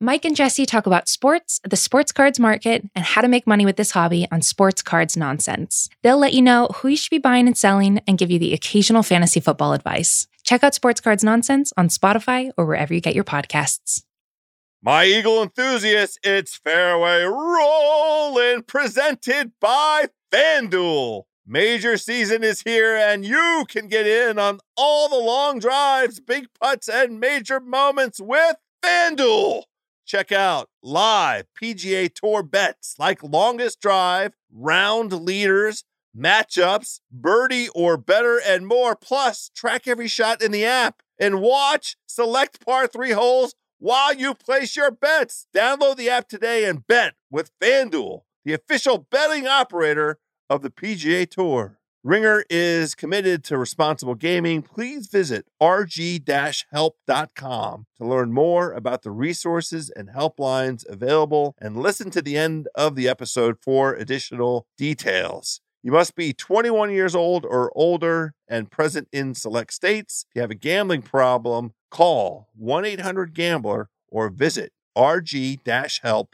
Mike and Jesse talk about sports, the sports cards market, and how to make money with this hobby on Sports Cards Nonsense. They'll let you know who you should be buying and selling and give you the occasional fantasy football advice. Check out Sports Cards Nonsense on Spotify or wherever you get your podcasts. My Eagle enthusiasts, it's Fairway Rolling presented by FanDuel. Major season is here, and you can get in on all the long drives, big putts, and major moments with FanDuel. Check out live PGA Tour bets like longest drive, round leaders, matchups, birdie or better, and more. Plus, track every shot in the app and watch select par three holes while you place your bets. Download the app today and bet with FanDuel, the official betting operator of the PGA Tour. Ringer is committed to responsible gaming. Please visit rg-help.com to learn more about the resources and helplines available and listen to the end of the episode for additional details. You must be 21 years old or older and present in select states. If you have a gambling problem, call 1-800-GAMBLER or visit rg-help.com.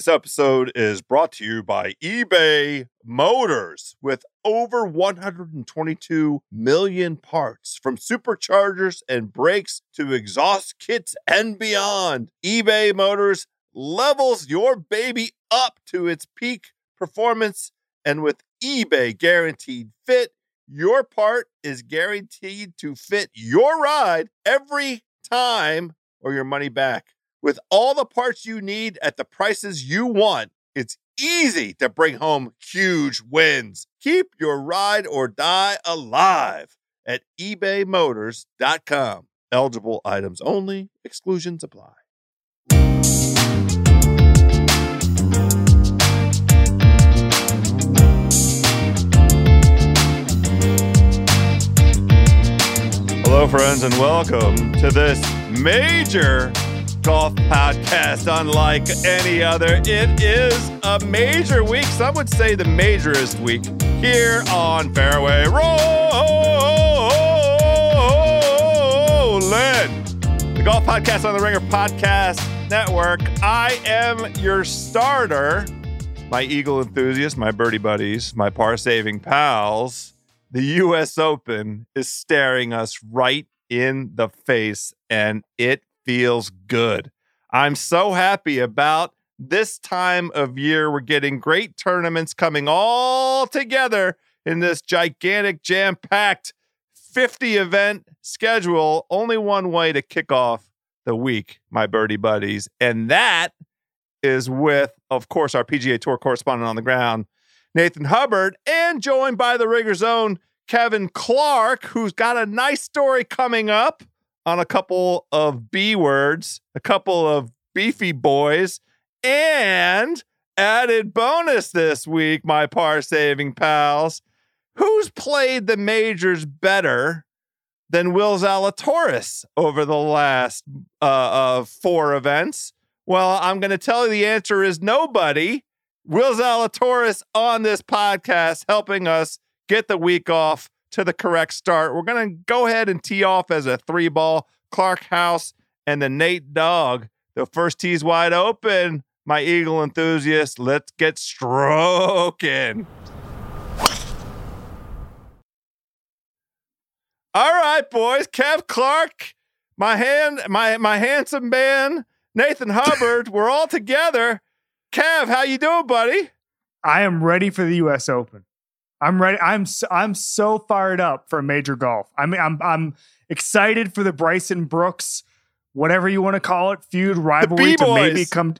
This episode is brought to you by eBay Motors with over 122 million parts from superchargers and brakes to exhaust kits and beyond. eBay Motors levels your baby up to its peak performance and with eBay guaranteed fit, your part is guaranteed to fit your ride every time or your money back. With all the parts you need at the prices you want, it's easy to bring home huge wins. Keep your ride or die alive at ebaymotors.com. Eligible items only, exclusions apply. Hello, friends, and welcome to this major golf podcast unlike any other. It is a major week. Some would say the majorest week here on Fairway Rolling. The golf podcast on the Ringer Podcast Network. I am your starter, my Eagle enthusiast, my birdie buddies, my par saving pals. The U.S. Open is staring us right in the face, and it feels good. I'm so happy about this time of year. We're getting great tournaments coming all together in this gigantic, jam packed 50 event schedule. Only one way to kick off the week, my birdie buddies. And that is with, of course, our PGA Tour correspondent on the ground, Nathan Hubbard, and joined by the Ringer's own Kevin Clark, who's got a nice story coming up on a couple of B words, a couple of beefy boys, and added bonus this week, my par saving pals. Who's played the majors better than Will Zalatoris over the last uh, uh, four events? Well, I'm going to tell you the answer is nobody. Will Zalatoris on this podcast helping us get the week off to the correct start. We're going to go ahead and tee off as a three ball. Clark House and the Nate Dog. The first tee's wide open. My Eagle enthusiast, let's get stroking. All right, boys. Kev Clark, my hand, my my handsome man, Nathan Hubbard. we're all together. Kev, how you doing, buddy? I am ready for the U.S. Open. I'm ready. I'm so, I'm so fired up for major golf. I mean, I'm I'm excited for the Bryson Brooks, whatever you want to call it, feud rivalry to maybe come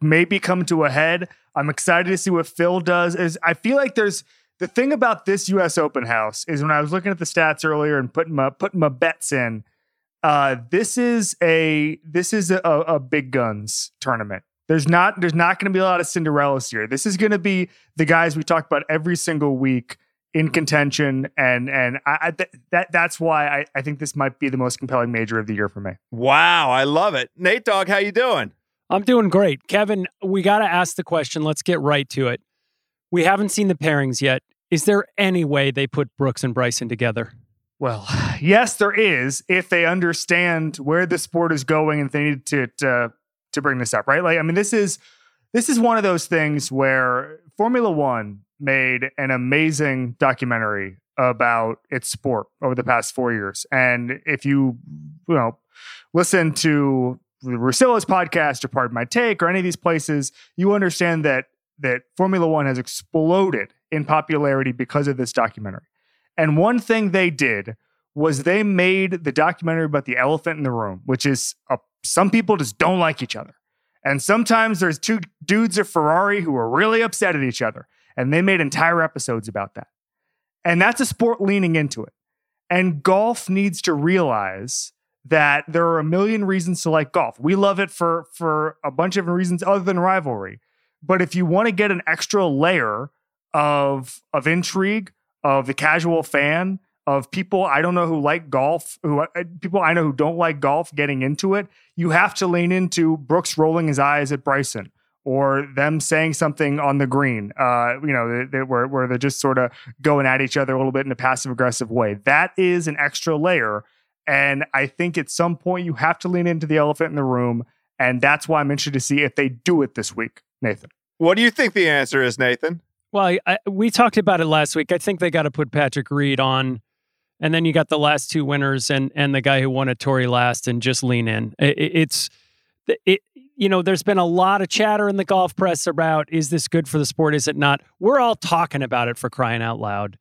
maybe come to a head. I'm excited to see what Phil does. Is I feel like there's the thing about this U.S. Open house is when I was looking at the stats earlier and putting my putting my bets in. Uh, this is a this is a, a big guns tournament. There's not there's not going to be a lot of Cinderellas here. This is going to be the guys we talk about every single week in contention, and and I, I th- that that's why I, I think this might be the most compelling major of the year for me. Wow, I love it, Nate Dog. How you doing? I'm doing great, Kevin. We got to ask the question. Let's get right to it. We haven't seen the pairings yet. Is there any way they put Brooks and Bryson together? Well, yes, there is if they understand where the sport is going and they need to, to to bring this up, right? Like, I mean, this is this is one of those things where Formula One made an amazing documentary about its sport over the past four years. And if you, you know, listen to Russillo's podcast or Pardon My Take or any of these places, you understand that that Formula One has exploded in popularity because of this documentary. And one thing they did was they made the documentary about the elephant in the room, which is a, some people just don't like each other. And sometimes there's two dudes at Ferrari who are really upset at each other. And they made entire episodes about that. And that's a sport leaning into it. And golf needs to realize that there are a million reasons to like golf. We love it for for a bunch of reasons other than rivalry. But if you want to get an extra layer of of intrigue of the casual fan, of people I don't know who like golf, who uh, people I know who don't like golf getting into it, you have to lean into Brooks rolling his eyes at Bryson or them saying something on the green, uh, you know, they, they, where, where they're just sort of going at each other a little bit in a passive aggressive way. That is an extra layer. And I think at some point you have to lean into the elephant in the room. And that's why I'm interested to see if they do it this week, Nathan. What do you think the answer is, Nathan? Well, I, we talked about it last week. I think they got to put Patrick Reed on, and then you got the last two winners and and the guy who won a Torrey last, and just lean in. It, it's it, you know, there's been a lot of chatter in the golf press about is this good for the sport? Is it not? We're all talking about it for crying out loud.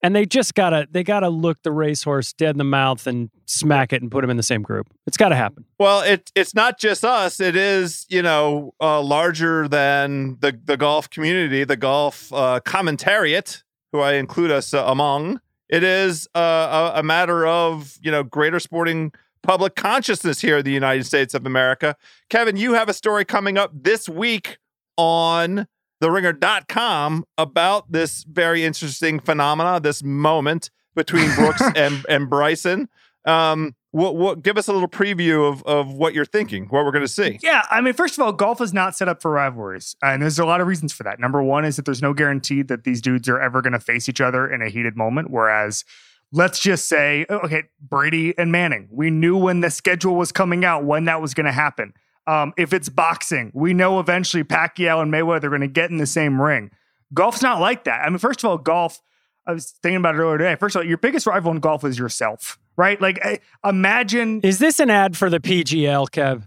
And they just gotta they gotta look the racehorse dead in the mouth and smack it and put him in the same group. It's gotta happen. Well, it it's not just us. It is you know uh, larger than the the golf community, the golf uh, commentariat, who I include us uh, among. It is uh, a, a matter of you know greater sporting public consciousness here in the United States of America. Kevin, you have a story coming up this week on theringer.com about this very interesting phenomena, this moment between Brooks and, and Bryson. Um, what, what, give us a little preview of, of what you're thinking, what we're going to see. Yeah, I mean, first of all, golf is not set up for rivalries, and there's a lot of reasons for that. Number one is that there's no guarantee that these dudes are ever going to face each other in a heated moment, whereas let's just say, oh, okay, Brady and Manning. We knew when the schedule was coming out when that was going to happen. Um, if it's boxing, we know eventually Pacquiao and Mayweather are going to get in the same ring. Golf's not like that. I mean, first of all, golf. I was thinking about it earlier today. First of all, your biggest rival in golf is yourself, right? Like, eh, imagine. Is this an ad for the PGL, Kev?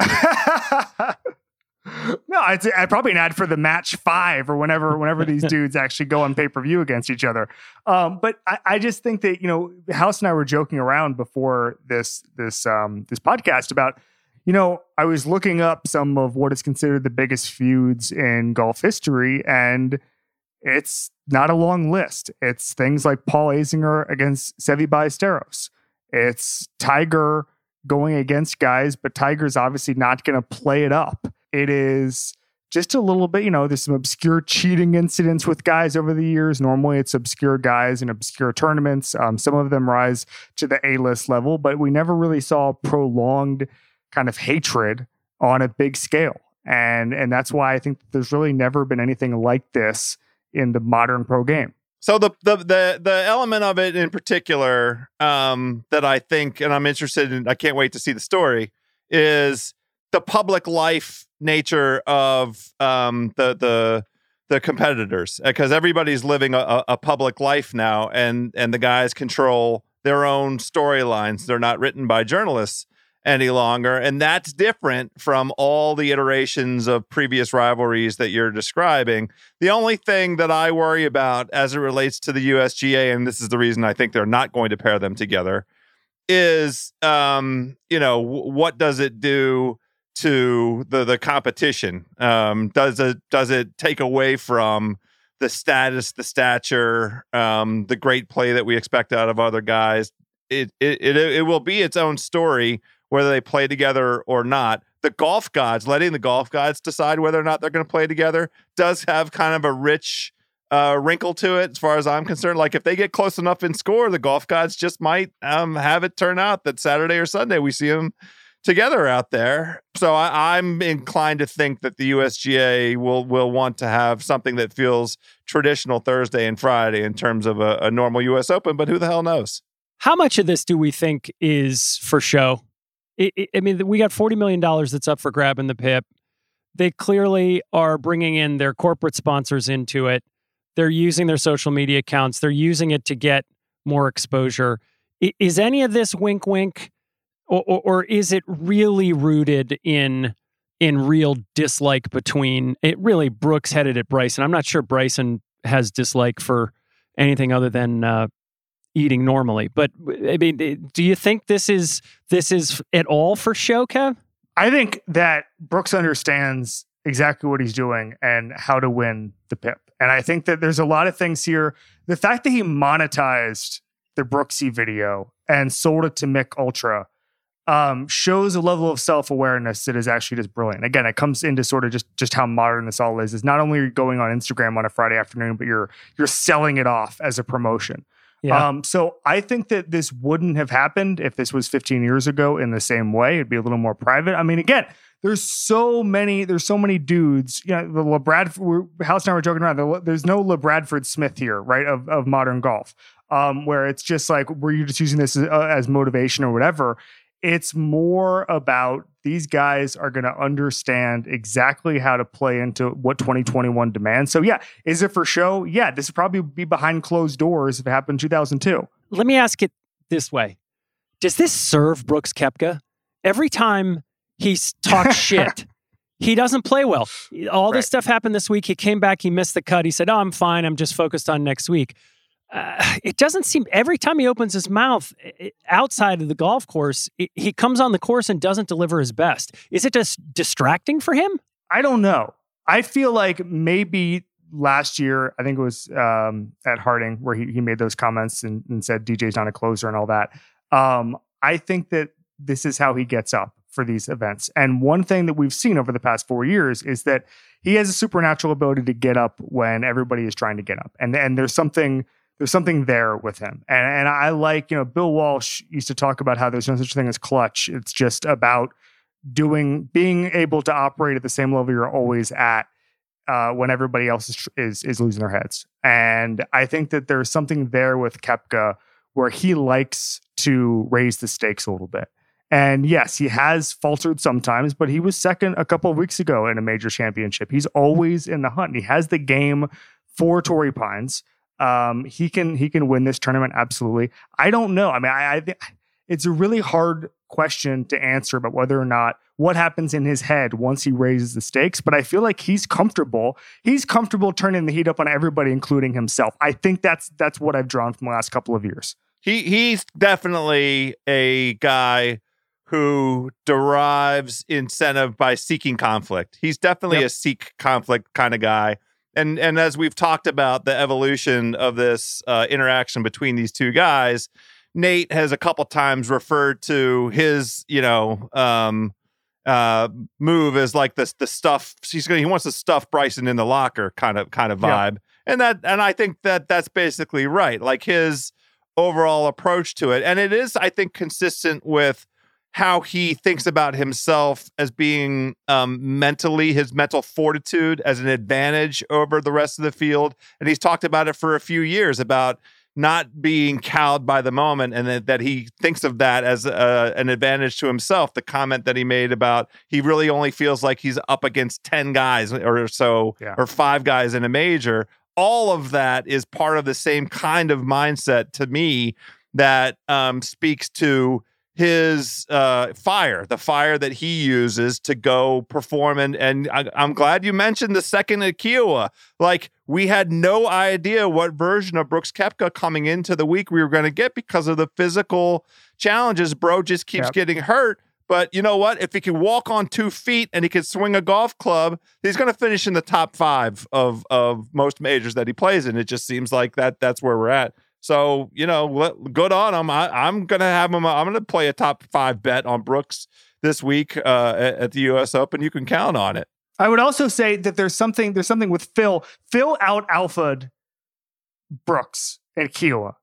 no, it's probably an ad for the match five or whenever whenever these dudes actually go on pay per view against each other. Um, but I, I, just think that you know, House and I were joking around before this this um, this podcast about you know I was looking up some of what is considered the biggest feuds in golf history, and it's not a long list. It's things like Paul Azinger against Seve Ballesteros. It's Tiger going against guys, but Tiger's obviously not going to play it up it is just a little bit, you know, there's some obscure cheating incidents with guys over the years. Normally it's obscure guys in obscure tournaments. Um, some of them rise to the A list level, but we never really saw prolonged kind of hatred on a big scale. And, and that's why I think there's really never been anything like this in the modern pro game. So the the the the element of it in particular um, that I think, and I'm interested in, I can't wait to see the story, is the public life nature of um, the the the competitors because everybody's living a, a public life now, and and the guys control their own storylines. They're not written by journalists any longer, and that's different from all the iterations of previous rivalries that you're describing. The only thing that I worry about as it relates to the USGA, and this is the reason I think they're not going to pair them together, is um, you know what does it do? to the the competition? Um, does it does it take away from the status, the stature, um, the great play that we expect out of other guys? It, it it it will be its own story whether they play together or not. The golf gods, letting the golf gods decide whether or not they're going to play together, does have kind of a rich uh, wrinkle to it, as far as I'm concerned. Like if they get close enough in score, the golf gods just might um, have it turn out that Saturday or Sunday we see them together out there. So I, am inclined to think that the USGA will will want to have something that feels traditional Thursday and Friday in terms of a, a normal U.S. Open. But who the hell knows? How much of this do we think is for show? It, it, I mean, we got $40 million that's up for grab in the PIP. They clearly are bringing in their corporate sponsors into it. They're using their social media accounts, they're using it to get more exposure. Is any of this wink, wink? Or, or, or is it really rooted in in real dislike between it really Brooks headed at Bryson. I'm not sure Bryson has dislike for anything other than uh, eating normally. But I mean, do you think this is this is at all for show, Kev? I think that Brooks understands exactly what he's doing and how to win the pip. And I think that there's a lot of things here. The fact that he monetized the Brooksy video and sold it to Mich Ultra um, shows a level of self awareness that is actually just brilliant. Again, it comes into sort of just just how modern this all is. Is not only going on Instagram on a Friday afternoon, but you're you're selling it off as a promotion. Yeah. Um, so I think that this wouldn't have happened if this was 15 years ago in the same way. It'd be a little more private. I mean, again, there's so many, there's so many dudes. You know, the LeBradford, House and I were joking around. There's no LeBradford Smith here, right? Of of modern golf, um, where it's just like, were you just using this as, uh, as motivation or whatever? It's more about these guys are going to understand exactly how to play into what 2021 demands. So, yeah, is it for show? Yeah, this would probably be behind closed doors if it happened in 2002. Let me ask it this way Does this serve Brooks Koepka? Every time he's talked shit, he doesn't play well. All right. this stuff happened this week. He came back, he missed the cut. He said, Oh, I'm fine. I'm just focused on next week uh, it doesn't seem every time he opens his mouth it, outside of the golf course, it, he comes on the course and doesn't deliver his best. Is it just distracting for him? I don't know. I feel like maybe last year, I think it was um, at Harding where he, he made those comments and, and, said DJ's not a closer and all that. Um, I think that this is how he gets up for these events. And one thing that we've seen over the past four years is that he has a supernatural ability to get up when everybody is trying to get up. And, and there's something – there's something there with him. And, and I like, you know, Bill Walsh used to talk about how there's no such thing as clutch. It's just about doing, being able to operate at the same level you're always at uh, when everybody else is, is, is losing their heads. And I think that there's something there with Koepka where he likes to raise the stakes a little bit. And yes, he has faltered sometimes, but he was second a couple of weeks ago in a major championship. He's always in the hunt. He has the game for Torrey Pines. Um, he can he can win this tournament absolutely. I don't know. I mean, I, I think it's a really hard question to answer about whether or not what happens in his head once he raises the stakes. But I feel like he's comfortable. He's comfortable turning the heat up on everybody, including himself. I think that's that's what I've drawn from the last couple of years. He he's definitely a guy who derives incentive by seeking conflict. He's definitely yep. a seek conflict kind of guy and and as we've talked about the evolution of this uh, interaction between these two guys, Nate has a couple times referred to his, you know, um, uh, move as like this the stuff he's going he wants to stuff Bryson in the locker kind of kind of vibe, yeah. and that and I think that that's basically right. Like his overall approach to it, and it is I think consistent with how he thinks about himself as being um, mentally, his mental fortitude as an advantage over the rest of the field. And he's talked about it for a few years about not being cowed by the moment and that, that he thinks of that as a, an advantage to himself. The comment that he made about he really only feels like he's up against 10 guys or so, yeah. or five guys in a major. All of that is part of the same kind of mindset to me that um, speaks to his uh, fire, the fire that he uses to go perform. And and I, am glad you mentioned the second at Kiawah. Like we had no idea what version of Brooks Koepka coming into the week we were going to get because of the physical challenges. Bro just keeps yep. getting hurt. But you know what? If he can walk on two feet and he can swing a golf club, he's going to finish in the top five of of most majors that he plays in. It just seems like that that's where we're at. So you know, good on him. I, am gonna have him. I'm gonna play a top five bet on Brooks this week uh, at, at the U.S. Open. You can count on it. I would also say that there's something there's something with Phil. Phil out alphaed Brooks at Kiawah,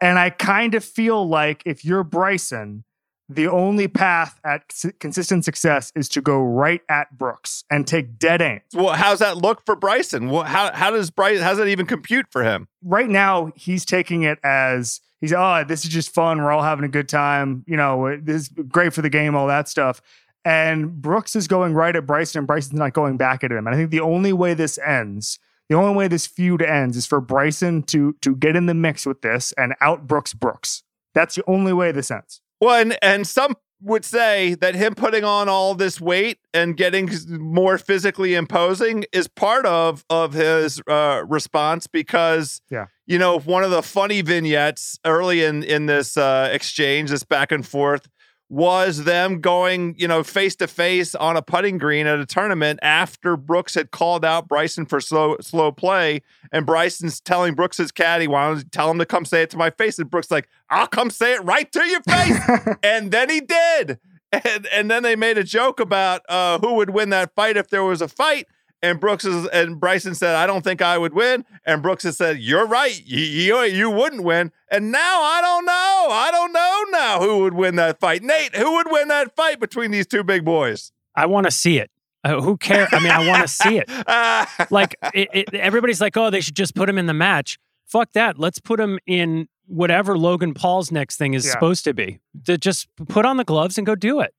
and I kind of feel like if you're Bryson, the only path at consistent success is to go right at Brooks and take dead aim. Well, how's that look for Bryson? Well, how how does Bryson? How's that even compute for him? Right now, he's taking it as he's oh, this is just fun. We're all having a good time. You know, uh, this is great for the game, all that stuff. And Brooks is going right at Bryson, and Bryson's not going back at him. And I think the only way this ends, the only way this feud ends, is for Bryson to to get in the mix with this and out Brooks Brooks. That's the only way this ends. Well, and, and some would say that him putting on all this weight and getting more physically imposing is part of of his uh, response because Yeah. you know one of the funny vignettes early in in this uh, exchange, this back and forth, was them going you know face to face on a putting green at a tournament after Brooks had called out Bryson for slow slow play, and Bryson's telling Brooks's caddy, "Why don't you tell him to come say it to my face?" And Brooks like, "I'll come say it right to your face." and then he did. And and then they made a joke about uh, who would win that fight if there was a fight. And Brooks is, and Bryson said, "I don't think I would win." And Brooks has said, "You're right. You, you you wouldn't win." And now I don't know. I don't know now who would win that fight. Nate, who would win that fight between these two big boys? I want to see it. Uh, who cares? I mean, I want to see it. Like it, it, everybody's like, oh, they should just put him in the match. Fuck that. Let's put him in whatever Logan Paul's next thing is Yeah. supposed to be. To just put on the gloves and go do it.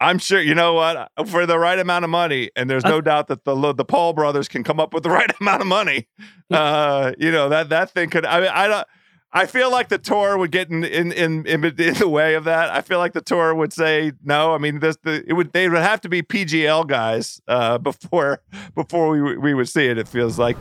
I'm sure you know what for the right amount of money, and there's no doubt that the the Paul brothers can come up with the right amount of money. Uh, you know that that thing could. I mean, I don't. I feel like the tour would get in in, in in in the way of that. I feel like the tour would say no. I mean, this the it would they would have to be PGL guys uh, before before we we would see it. It feels like.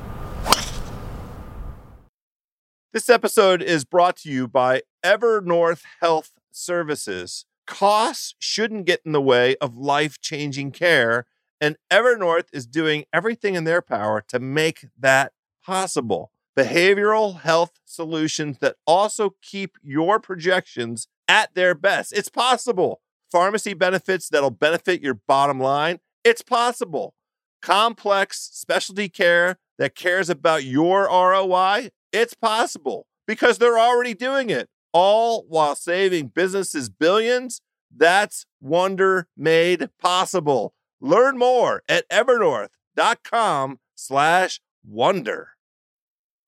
This episode is brought to you by Evernorth Health Services. Costs shouldn't get in the way of life changing care, and Evernorth is doing everything in their power to make that possible. Behavioral health solutions that also keep your projections at their best. It's possible. Pharmacy benefits that'll benefit your bottom line. It's possible. Complex specialty care that cares about your ROI. It's possible because they're already doing it, all while saving businesses billions. That's wonder made possible. Learn more at evernorth.com slash wonder.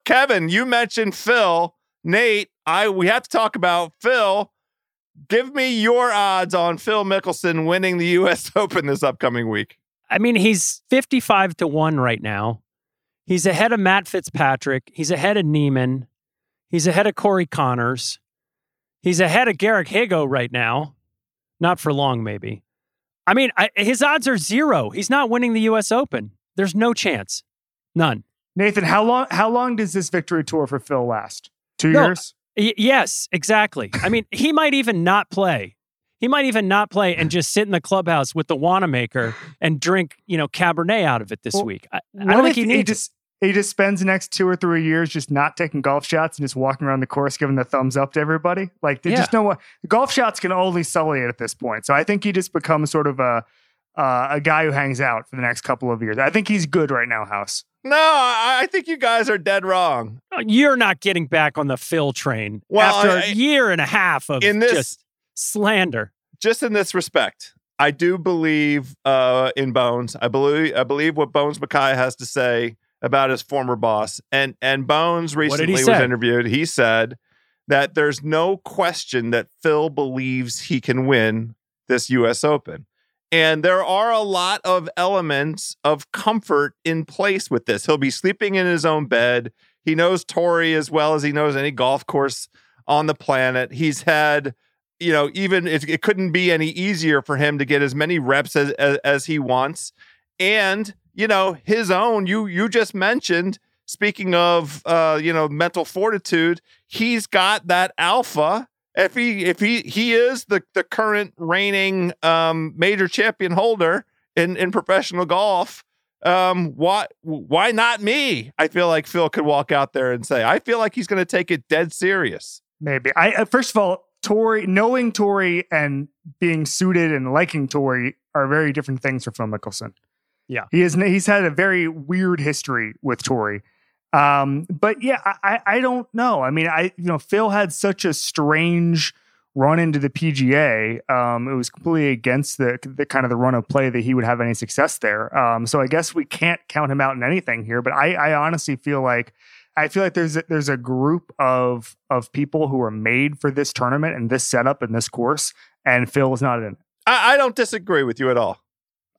Kevin, you mentioned Phil. Nate, I we have to talk about Phil. Give me your odds on Phil Mickelson winning the US Open this upcoming week. I mean, he's 55 to 1 right now. He's ahead of Matt Fitzpatrick. He's ahead of Niemann. He's ahead of Corey Conners. He's ahead of Garrick Higgo right now. Not for long, maybe. I mean, I, his odds are zero. He's not winning the U.S. Open. There's no chance. None. Nathan, how long how long does this victory tour for Phil last? Two No, years? Y- yes, exactly. I mean, he might even not play. He might even not play and just sit in the clubhouse with the Wanamaker and drink, you know, Cabernet out of it this Well, week. I, I don't think he he needs it. just he just spends the next two or three years just not taking golf shots and just walking around the course giving the thumbs up to everybody. Like they just know what golf shots can only sully it at this point. So I think he just becomes sort of a uh, a guy who hangs out for the next couple of years. I think he's good right now, House. No, I, I think you guys are dead wrong. You're not getting back on the Phil train Well, after I- a year and a half of In this just slander. just in this respect, I do believe uh, in Bones. I believe I believe what Bones Mackay has to say about his former boss. And and Bones recently was say? interviewed. He said that there's no question that Phil believes he can win this U.S. Open. And there are a lot of elements of comfort in place with this. He'll be sleeping in his own bed. He knows Torrey as well as he knows any golf course on the planet. He's had you know, even it, it couldn't be any easier for him to get as many reps as, as as he wants, and you know, his own. You you just mentioned. Speaking of, uh, you know, mental fortitude, he's got that alpha. If he if he he is the the current reigning um, major champion holder in in professional golf, um, why why not me? I feel like Phil could walk out there and say, I feel like he's going to take it dead serious. Maybe. I uh, first of all, Torrey knowing Torrey and being suited and liking Torrey are very different things for Phil Mickelson. Yeah. he is. He's had a very weird history with Torrey. Um, but yeah, I, I I don't know. I mean, I you know, Phil had such a strange run into the PGA. Um, it was completely against the the kind of the run of play that he would have any success there. Um, so I guess we can't count him out in anything here. But I, I honestly feel like I feel like there's a, there's a group of of people who are made for this tournament and this setup and this course, and Phil is not in. it. I, I don't disagree with you at all.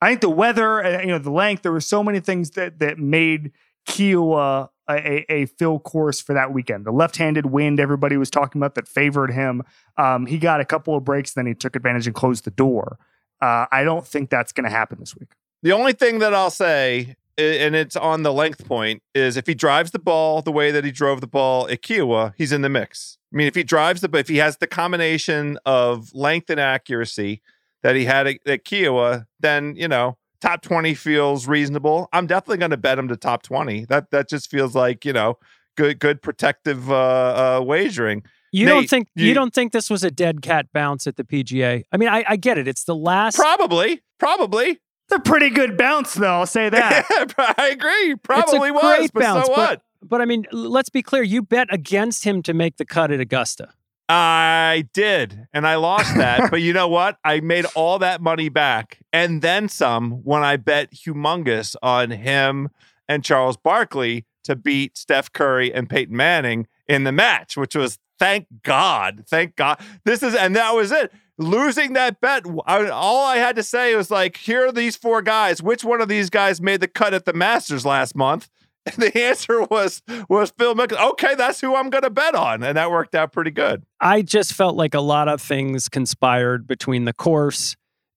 I think the weather, uh, you know, the length. There were so many things that that made Kiawah a, a, a Phil course for that weekend. The left-handed wind everybody was talking about that favored him. Um, he got a couple of breaks, then he took advantage and closed the door. Uh, I don't think that's going to happen this week. The only thing that I'll say, and it's on the length point, is if he drives the ball the way that he drove the ball at Kiawah, he's in the mix. I mean, if he drives the, if he has the combination of length and accuracy that he had at, at Kiawah, then you know top twenty feels reasonable. I'm definitely going to bet him to top twenty. That that just feels like you know good good protective uh, uh, wagering. You Nate, don't think you, you- don't think this was a dead cat bounce at the PGA? I mean, I, I get it. It's the last. Probably, probably. It's a pretty good bounce, though. I'll say that. I agree. it's a Probably was, great but bounce, so what? But, but I mean, let's be clear. You bet against him to make the cut at Augusta. I did, and I lost that. but you know what? I made all that money back and then some when I bet humongous on him and Charles Barkley to beat Steph Curry and Peyton Manning in the match, which was thank God, thank God. This is, and that was it. Losing that bet, I, all I had to say was like, here are these four guys. Which one of these guys made the cut at the Masters last month? And the answer was was Phil Mickelson. Okay, that's who I'm going to bet on, and that worked out pretty good. I just felt like a lot of things conspired between the course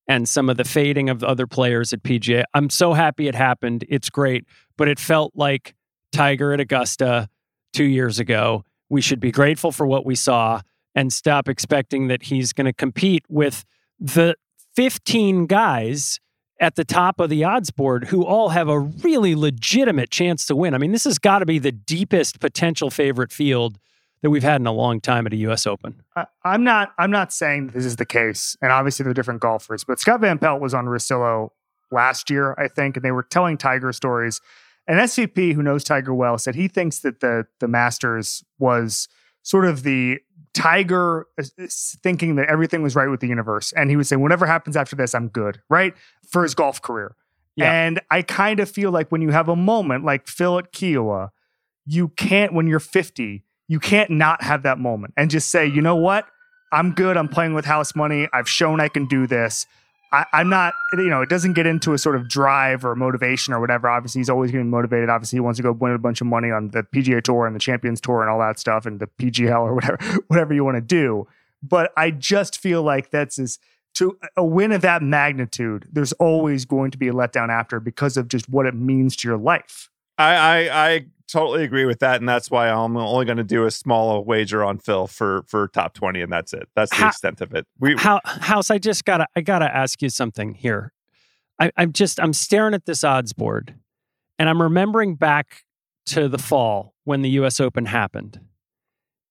and some of the fading of the other players at PGA. I'm so happy it happened. It's great, but it felt like Tiger at Augusta two years ago. We should be grateful for what we saw and stop expecting that he's going to compete with the 15 guys at the top of the odds board who all have a really legitimate chance to win. I mean, this has got to be the deepest potential favorite field that we've had in a long time at a US Open. I, I'm not. I'm not saying this is the case, and obviously they're different golfers. But Scott Van Pelt was on Russillo last year, I think, and they were telling Tiger stories. An SVP who knows Tiger well said he thinks that the the Masters was sort of the Tiger thinking that everything was right with the universe, and he would say, "Whatever happens after this, I'm good." Right for his golf career. Yeah. And I kind of feel like when you have a moment like Phil at Kiawah, you can't when you're 50 you can't not have that moment and just say you know what i'm good i'm playing with house money i've shown i can do this I, i'm not you know it doesn't get into a sort of drive or motivation or whatever. Obviously he's always getting motivated. Obviously he wants to go win a bunch of money on the pga tour and the champions tour and all that stuff and the pgl or whatever whatever you want to do. But i just feel like that's as to a win of that magnitude there's always going to be a letdown after because of just what it means to your life I, I I totally agree with that, and that's why I'm only going to do a small wager on Phil for for top twenty, and that's it. That's the How- extent of it. We How, House, I just gotta I gotta ask you something here. I, I'm just I'm staring at this odds board and I'm remembering back to the fall when the US Open happened.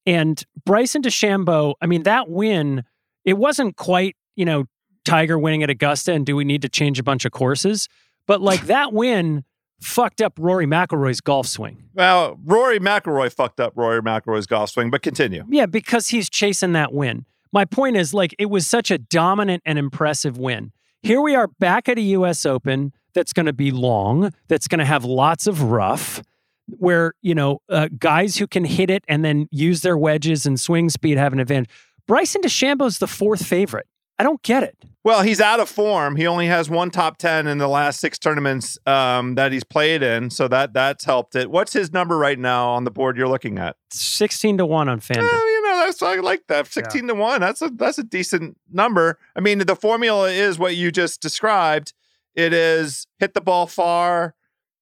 And Bryson DeChambeau, I mean, that win, it wasn't quite, you know, Tiger winning at Augusta and do we need to change a bunch of courses? But like that win fucked up Rory McIlroy's golf swing. well, Rory McIlroy fucked up Rory McIlroy's golf swing, but continue. Yeah, because he's chasing that win. My point is, like, it was such a dominant and impressive win. Here we are back at a US Open that's going to be long, that's going to have lots of rough, where, you know, uh, guys who can hit it and then use their wedges and swing speed have an advantage. Bryson DeChambeau's the fourth favorite. I don't get it. Well, he's out of form. He only has one top ten in the last six tournaments um, that he's played in, so that that's helped it. What's his number right now on the board you're looking at? 16 to 1 on Eh, FanDuel. you know, that's I like that. Sixteen to one. That's a that's a decent number. I mean, the formula is what you just described. It is hit the ball far.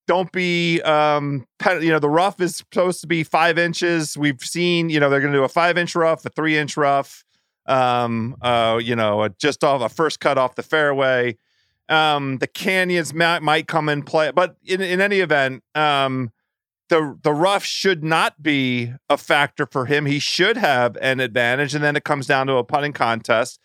Don't be, um, pen- you know, the rough is supposed to be five inches. We've seen, you know, they're going to do a five inch rough, a three inch rough, um, uh, you know, just off a first cut off the fairway. Um, the canyons might, might come in play, but in, in any event, um, the the rough should not be a factor for him. He should have an advantage, and then it comes down to a putting contest.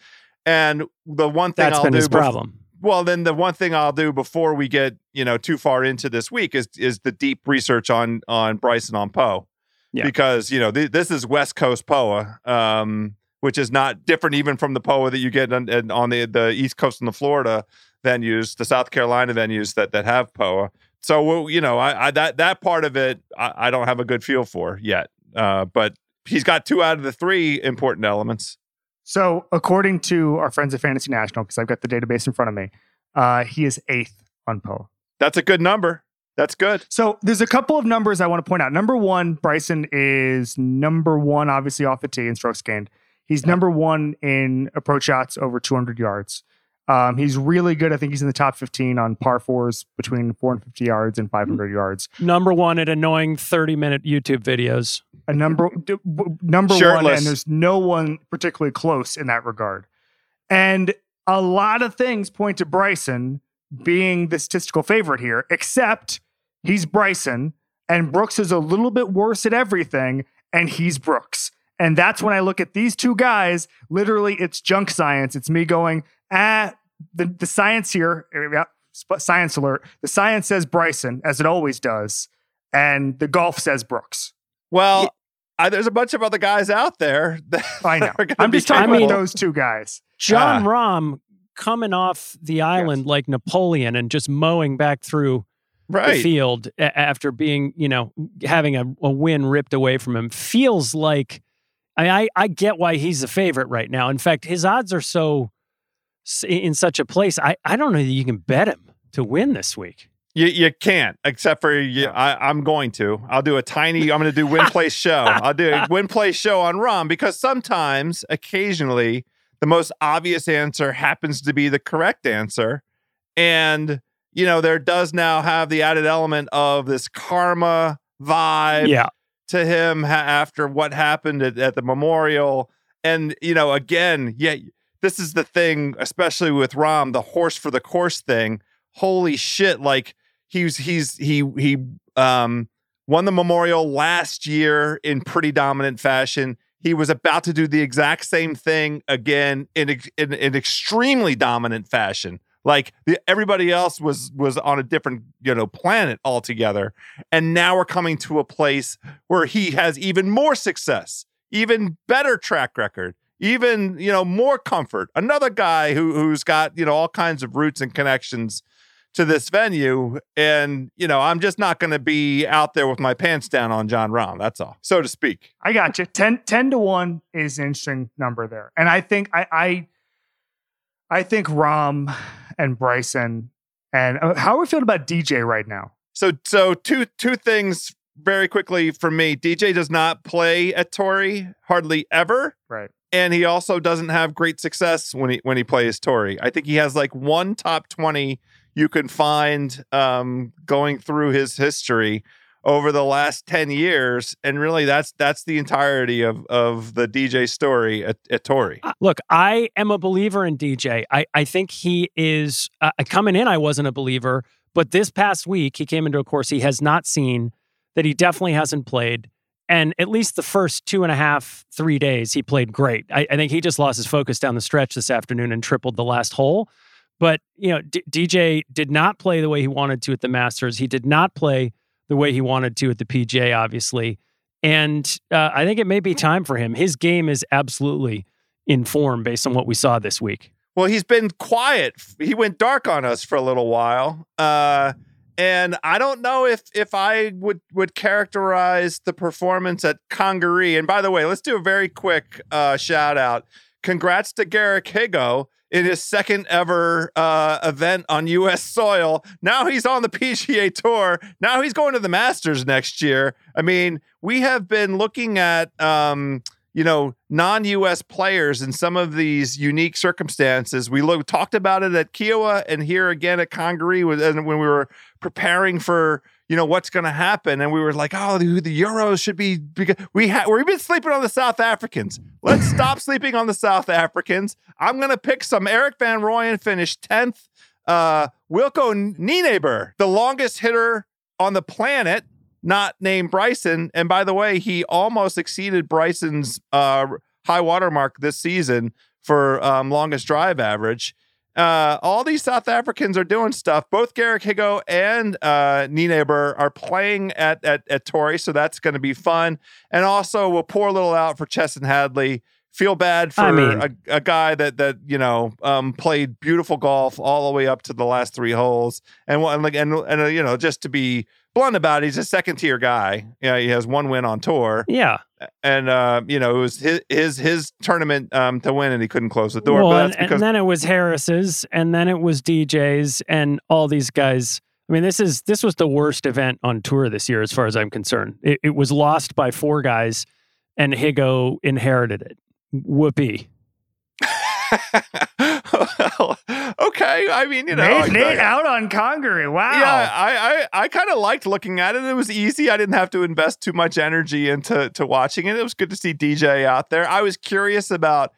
And the one thing That's I'll been do his bef- problem. well, then the one thing I'll do before we get you know too far into this week is is the deep research on on Bryson on Poa, Yeah. because you know th- this is West Coast Poa, um, which is not different even from the POA that you get on, on the the East Coast and the Florida venues, the South Carolina venues that that have POA. So you know, I, I that that part of it, I, I, don't have a good feel for yet. Uh, but he's got two out of the three important elements. So, according to our friends at Fantasy National, because I've got the database in front of me, uh, he is eighth on POA. That's a good number. That's good. So there's a couple of numbers I want to point out. Number one, Bryson is number one, obviously off the tee in strokes gained. He's number one in approach shots over 200 yards. Um, he's really good. I think he's in the top 15 on par fours between 450 yards and 500 yards. Number one at annoying 30 minute YouTube videos. A number d- number Shirtless. one, and there's no one particularly close in that regard. And a lot of things point to Bryson being the statistical favorite here, except he's Bryson and Brooks is a little bit worse at everything, and he's Brooks. And that's when I look at these two guys. Literally, it's junk science. It's me going, ah, the, the science here, yeah, science alert. The science says Bryson, as it always does, and the golf says Brooks. Well, yeah. I, there's a bunch of other guys out there. I know. I'm just talking about those two guys. Jon uh, Rahm coming off the island yes. like Napoleon and just mowing back through right. the field after being, you know, having a, a win ripped away from him feels like I, I, I get why he's a favorite right now. In fact, his odds are so in such a place. I, I don't know that you can bet him to win this week. You, you can't, except for you, I, am going to. I'll do a tiny. I'm going to do win place show. I'll do a win place show on Rahm because sometimes, occasionally, the most obvious answer happens to be the correct answer, and you know there does now have the added element of this karma vibe. Yeah to him ha- after what happened at, at the memorial. And, you know, again, yeah, this is the thing, especially with Rahm, the horse for the course thing. Holy shit. Like he's, he's, he, he, um, won the memorial last year in pretty dominant fashion. He was about to do the exact same thing again in, in, in extremely dominant fashion. Like the, everybody else was was on a different you know planet altogether, and now we're coming to a place where he has even more success, even better track record, even you know more comfort. Another guy who who's got you know all kinds of roots and connections to this venue, and you know I'm just not going to be out there with my pants down on Jon Rahm. That's all, so to speak. I got you. 10, 10 to one is an interesting number there, and I think I I, I think Rahm and Bryson. And uh, how are we feeling about DJ right now? So, so two two things very quickly for me. DJ does not play at Torrey hardly ever, right? And he also doesn't have great success when he when he plays Torrey. I think he has like one top twenty you can find um, going through his history over the last 10 years and really that's that's the entirety of of the DJ story at, at Torrey. Uh, look, I am a believer in DJ. I I think he is uh, coming in I wasn't a believer, but this past week he came into a course he has not seen that he definitely hasn't played. And at least the first two and a half, three days, he played great. I, I think he just lost his focus down the stretch this afternoon and tripled the last hole. But, you know, D- DJ did not play the way he wanted to at the Masters. He did not play the way he wanted to at the PGA, obviously. And uh, I think it may be time for him. His game is absolutely in form based on what we saw this week. Well, he's been quiet. He went dark on us for a little while. Uh, and I don't know if if I would would characterize the performance at Congaree. And by the way, let's do a very quick uh, shout out. Congrats to Garrick Higgo in his second ever uh, event on U.S. soil. Now he's on the PGA Tour. Now he's going to the Masters next year. I mean, we have been looking at. Um, you know, non-U.S. players in some of these unique circumstances. We look, talked about it at Kiawah and here again at Congaree, when we were preparing for you know what's going to happen? And we were like oh the, the euros should be we ha- we've been sleeping on the south africans. Let's stop sleeping on the south africans. I'm going to pick some erik van rooyen finished 10th uh wilco nienaber the longest hitter on the planet not named bryson. And by the way he almost exceeded bryson's uh high water mark this season for um, longest drive average uh, all these South Africans are doing stuff. Both Garrick Higgo and uh, Nienaber are playing at at, at Torrey, so that's going to be fun. And also, we'll pour a little out for Chesson Hadley feel bad for I mean- a, a guy that that you know um, played beautiful golf all the way up to the last three holes, and like and and uh, you know just to be blunt about it, he's a second tier guy. Yeah, he has one win on tour, Yeah. and uh, you know it was his his his tournament um, to win, and he couldn't close the door. well, but and, because and then it was Harris's, and then it was DJ's, and all these guys. I mean, this is this was the worst event on tour this year, as far as I'm concerned. It, it was lost by four guys, and Higgo inherited it. Whoopee. Well, okay. I mean, you know, Nate, I- Nate I- out on Congaree. Wow. Yeah, I I, I kind of liked looking at it. It was easy. I didn't have to invest too much energy into to watching it. It was good to see DJ out there. I was curious about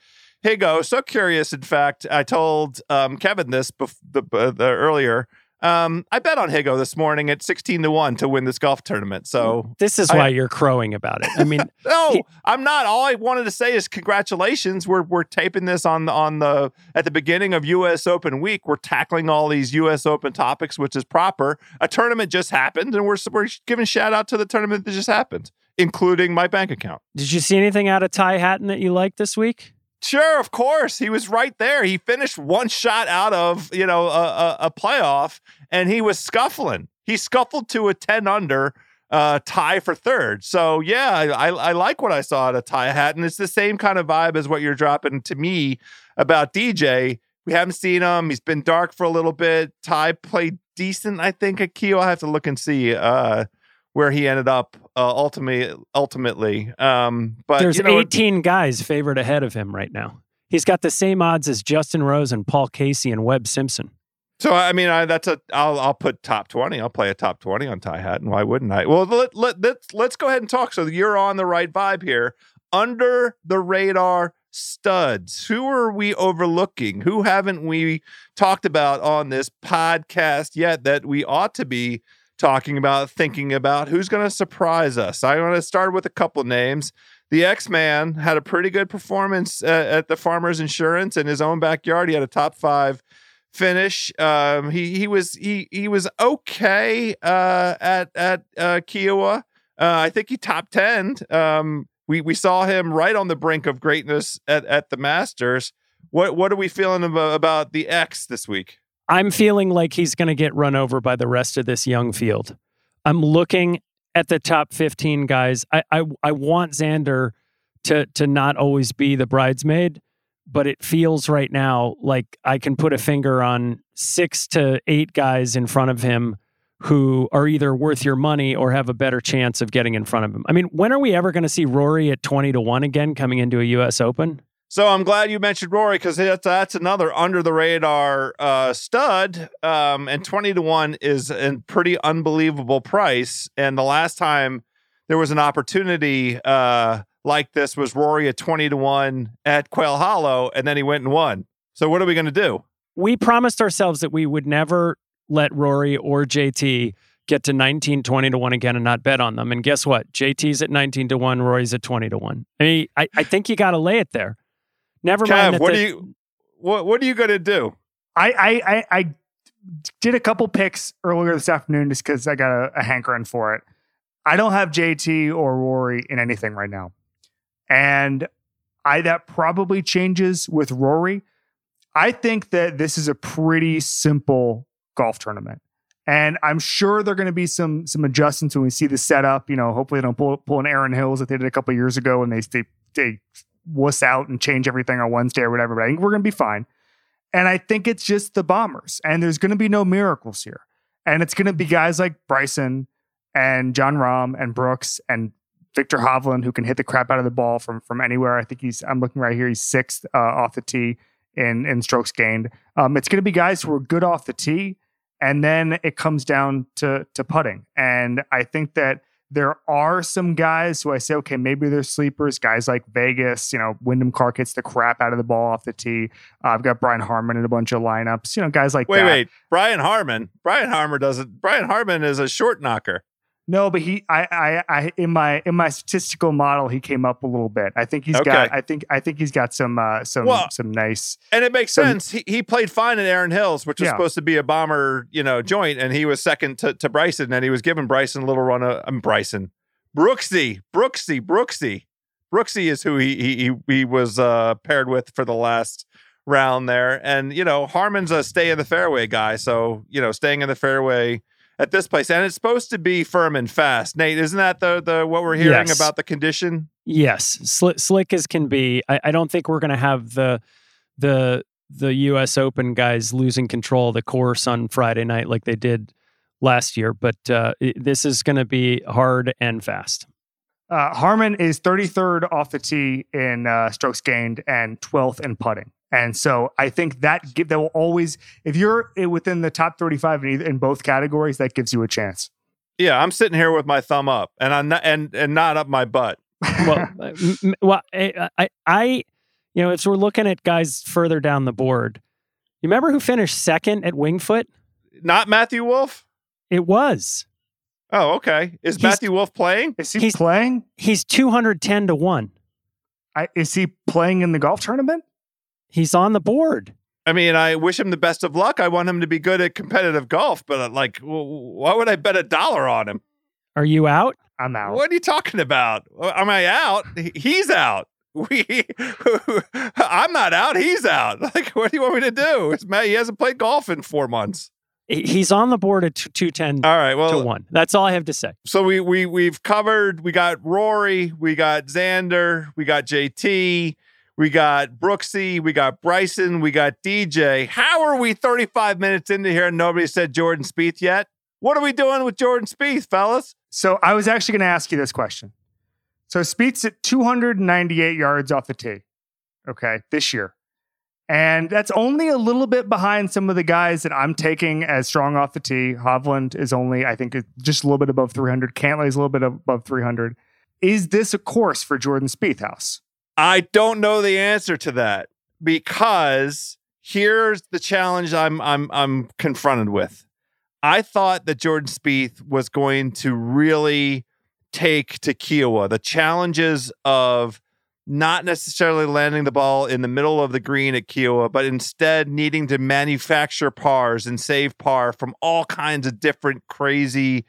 Higgo. So curious, in fact, I told um, Kevin this bef- the, uh, the earlier. Um, I bet on Higgo this morning at sixteen to one to win this golf tournament. So This is I- why you're crowing about it. I mean, no, He- I'm not. All I wanted to say is congratulations. We're we're taping this on the on the at the beginning of U.S. Open week. We're tackling all these U.S. Open topics, which is proper. A tournament just happened, and we're we're giving shout out to the tournament that just happened, including my bank account. did you see anything out of Ty Hatton that you liked this week? Sure, of course, he was right there. He finished one shot out of you know a, a, a playoff, and he was scuffling. He scuffled to a ten under uh, tie for third. So yeah, I, I, like what I saw at a tie hat, and it's the same kind of vibe as what you're dropping to me about DJ. We haven't seen him. He's been dark for a little bit. Ty played decent, I think, at Kiawah. I have to look and see uh, where he ended up uh, ultimately. Ultimately, um, but There's you know, 18 guys favored ahead of him right now. He's got the same odds as Justin Rose and Paul Casey and Webb Simpson. So I mean, I, that's a. I'll I'll put top twenty. I'll play a top twenty on Ty Hatton. Why wouldn't I? Well, let, let let's let's go ahead and talk. So you're on the right vibe here. Under the radar studs. Who are we overlooking? Who haven't we talked about on this podcast yet that we ought to be talking about, thinking about? Who's going to surprise us? I want to start with a couple names. The X Man had a pretty good performance uh, at the Farmers Insurance in his own backyard. He had a top five finish. Um, he he was he he was okay uh, at at uh, Kiawah. Uh, I think he top ten. Um, we we saw him right on the brink of greatness at at the Masters. What what are we feeling about the X this week? I'm feeling like he's going to get run over by the rest of this young field. I'm looking at the top 15 guys. I I, I want Xander to to not always be the bridesmaid, but it feels right now like I can put a finger on six to eight guys in front of him who are either worth your money or have a better chance of getting in front of him. I mean, when are we ever going to see Rory at 20 to 1 again coming into a US Open? So I'm glad you mentioned Rory because that's, that's another under the radar uh, stud. Um, and 20 to 1 is a pretty unbelievable price. And the last time there was an opportunity uh, like this was Rory at 20 to 1 at Quail Hollow, and then he went and won. So what are we going to do? we promised ourselves that we would never let Rory or JT get to 19, 20 to 1 again and not bet on them. And guess what? JT's at 19 to 1, Rory's at 20 to 1. I mean, I, I think you got to lay it there. Never mind. Kev, that what the- do you what what are you going to do? I, I, I, I did a couple picks earlier this afternoon just because I got a, a hankering for it. I don't have JT or Rory in anything right now. And I that probably changes with Rory. I think that this is a pretty simple golf tournament. And I'm sure there are going to be some some adjustments when we see the setup. You know, hopefully they don't pull pull an Erin Hills that they did a couple years ago and they they they wuss out and change everything on Wednesday or whatever. But I think we're going to be fine. And I think it's just the bombers. And there's going to be no miracles here. And it's going to be guys like Bryson and Jon Rahm and Brooks and Viktor Hovland who can hit the crap out of the ball from from anywhere. I think he's I'm looking right here. He's sixth uh, off the tee in in strokes gained. Um, it's going to be guys who are good off the tee, and then it comes down to to putting. And I think that there are some guys who I say, okay, maybe they're sleepers. Guys like Vegas, you know, Wyndham Clark hits the crap out of the ball off the tee. Uh, I've got Brian Harman in a bunch of lineups. You know, guys like Wait, that. wait. Brian Harman. Brian Harman doesn't. Brian Harman is a short knocker. No, but he, I, I, I, in my in my statistical model, he came up a little bit. I think he's Okay. got, I think, I think he's got some, uh, some, Well, some nice. And it makes So- sense. He, he played fine at Erin Hills, which was Yeah. supposed to be a bomber, you know, joint, and he was second to, to Bryson, and he was giving Bryson a little run. Of, um, Bryson, Brooksy, Brooksy, Brooksy, Brooksy is who he he he was uh, paired with for the last round there, and you know Harman's a stay in the fairway guy, so you know staying in the fairway at this place, and it's supposed to be firm and fast. Nate, isn't that the the what we're hearing Yes. about the condition? Yes, sli- slick as can be. I, I don't think we're going to have the the the U.S. Open guys losing control of the course on Friday night like they did last year, but uh, it- this is going to be hard and fast. Uh, Harman is 33rd off the tee in uh, strokes gained and 12th in putting. And so I think that give, that will always, if you're within the top 35 in, either, in both categories, that gives you a chance. Yeah, I'm sitting here with my thumb up, and I'm not, and and not up my butt. well, uh, m- m- well, I, I, I, you know, if we're looking at guys further down the board, you remember who finished second at Winged Foot? Not Matthew Wolff. It was. Oh, okay. Is He's- Matthew Wolff playing? Is he He's- playing? He's two hundred ten to one. I, is he playing in the golf tournament? He's on the board. I mean, I wish him the best of luck. I want him to be good at competitive golf, but uh, like, why would I bet a dollar on him? Are you out? I'm out. What are you talking about? Am I out? He's out. We, I'm not out. He's out. Like, what do you want me to do? It's Matt. He hasn't played golf in four months. He's on the board at two ten All right. to Well, one. That's all I have to say. so we we we've covered. We got Rory. We got Xander. We got JT. We got Brooksy. We got Bryson. We got DJ. How are we 35 minutes into here and nobody said Jordan Spieth yet? What are we doing with Jordan Spieth, fellas? So I was actually going to ask you this question. So Spieth's at 298 yards off the tee, okay, this year. And that's only a little bit behind some of the guys that I'm taking as strong off the tee. Hovland is only, I think, just a little bit above 300. Cantlay is a little bit above 300. Is this a course for Jordan Spieth House? I don't know the answer to that because here's the challenge I'm I'm I'm confronted with. I thought that Jordan Spieth was going to really take to Kiawah the challenges of not necessarily landing the ball in the middle of the green at Kiawah, but instead needing to manufacture pars and save par from all kinds of different crazy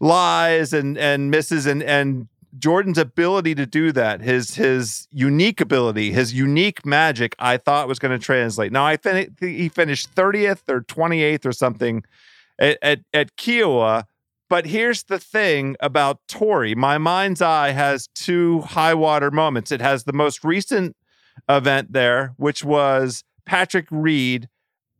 lies and and misses and and Jordan's ability to do that, his his unique ability, his unique magic, I thought was going to translate. Now I fin- he finished 30th or 28th or something at, at at Kiawah, but here's the thing about Torrey. My mind's eye has two high water moments. It has the most recent event there, which was Patrick Reed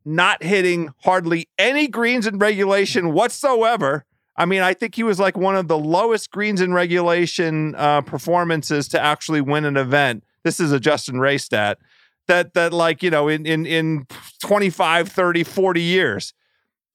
not hitting hardly any greens in regulation whatsoever. I mean, I think he was like one of the lowest greens in regulation uh, performances to actually win an event. This is a Justin Ray stat that that like, you know, in in in 25, 30, 40 years.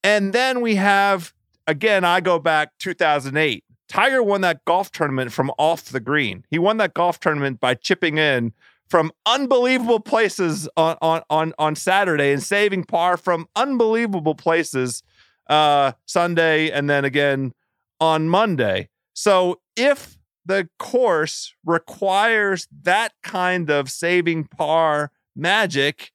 And then we have again, I go back 2008. Tiger won that golf tournament from off the green. He won that golf tournament by chipping in from unbelievable places on on on, on Saturday and saving par from unbelievable places uh Sunday and then again on Monday. So if the course requires that kind of saving par magic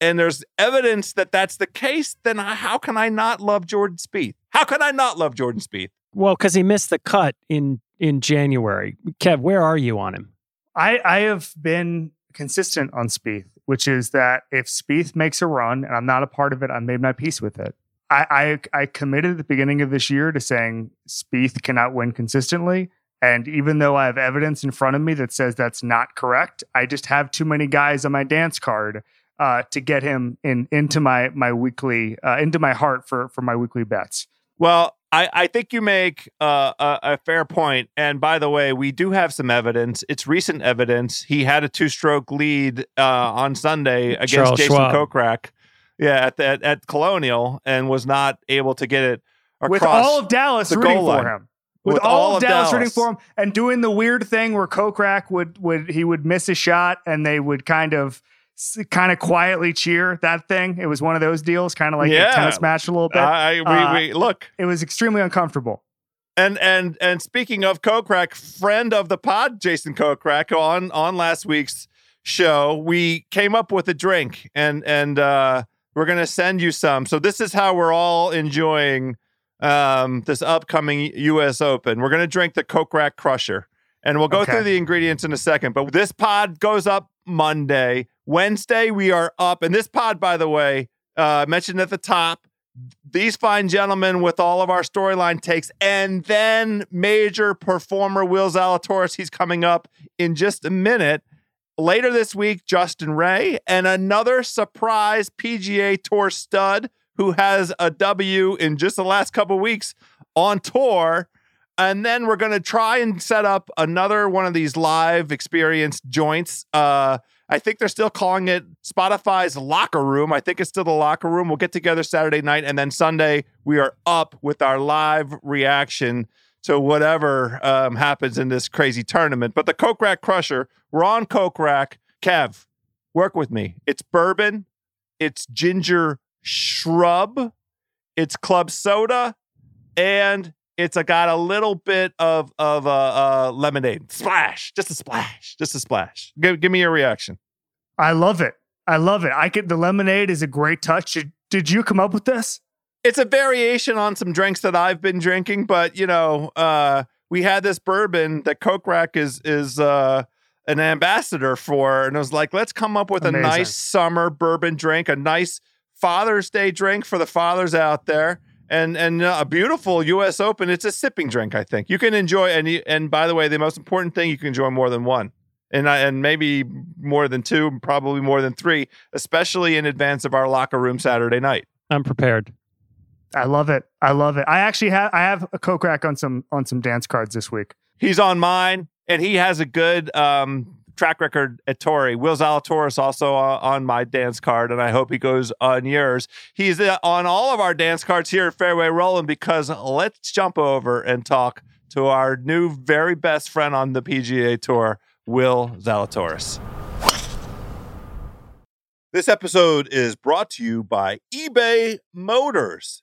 and there's evidence that that's the case, then how can I not love Jordan Spieth? How can I not love Jordan Spieth? Well, because he missed the cut in in January. Kev, where are you on him? I, I have been consistent on Spieth, which is that if Spieth makes a run and I'm not a part of it, I made my peace with it. I, I I committed at the beginning of this year to saying Spieth cannot win consistently. And even though I have evidence in front of me that says that's not correct, I just have too many guys on my dance card uh, to get him in into my my weekly uh, into my heart for for my weekly bets. Well, I, I think you make uh, a, a fair point. And by the way, we do have some evidence. It's recent evidence. He had a two stroke lead uh, on Sunday against Charles Jason Schwab. Kokrak. Yeah, at, the, at at Colonial, and was not able to get it across. with all of Dallas rooting line. for him. With, With all, all of of Dallas, rooting for him and doing the weird thing where Kokrak would would he would miss a shot and they would kind of kind of quietly cheer that thing. It was one of those deals, kind of like Yeah. a tennis match a little bit. I, we, Uh, we look it was extremely uncomfortable. and and and speaking of Kokrak, friend of the pod, Jason Kokrak, on on last week's show, we came up with a drink and and uh, we're gonna send you some. So this is how we're all enjoying um, this upcoming U.S. Open. We're gonna drink the Kokrak Crusher. And we'll go Okay. through the ingredients in a second. But this pod goes up Monday. Wednesday, we are up. And this pod, by the way, uh, mentioned at the top, these fine gentlemen with all of our storyline takes, and then major performer Will Zalatoris. He's coming up in just a minute. Later this week, Justin Ray and another surprise PGA Tour stud who has a W in just the last couple weeks on tour. And then we're going to try and set up another one of these live experience joints. Uh, I think they're still calling it Spotify's locker room. I think it's still the locker room. We'll get together Saturday night. And then Sunday, we are up with our live reaction to whatever um, happens in this crazy tournament. But the Kokrak Crusher, we're on Kokrak. Kev, work with me. It's bourbon, it's ginger shrub, it's club soda, and it's a, got a little bit of of uh, uh, lemonade. Splash, just a splash, just a splash. Give, give me your reaction. I love it. I love it. I could. The lemonade is a great touch. Did, did you come up with this? It's a variation on some drinks that I've been drinking, but you know, uh, we had this bourbon that Kokrak is is uh, an ambassador for, and I was like, let's come up with Amazing. a nice summer bourbon drink, a nice Father's Day drink for the fathers out there. And and uh, a beautiful U.S. Open. It's a sipping drink. I think you can enjoy. And you, and by the way, the most important thing you can enjoy more than one, and I, and maybe more than two, probably more than three, especially in advance of our locker room Saturday night. I'm prepared. I love it. I love it. I actually have. I have a Kokrak on some on some dance cards this week. He's on mine, and he has a good um, track record at Torrey. Will Zalatoris also on my dance card, and I hope he goes on yours. He's uh, on all of our dance cards here at Fairway Rolling because let's jump over and talk to our new very best friend on the PGA Tour, Will Zalatoris. This episode is brought to you by eBay Motors.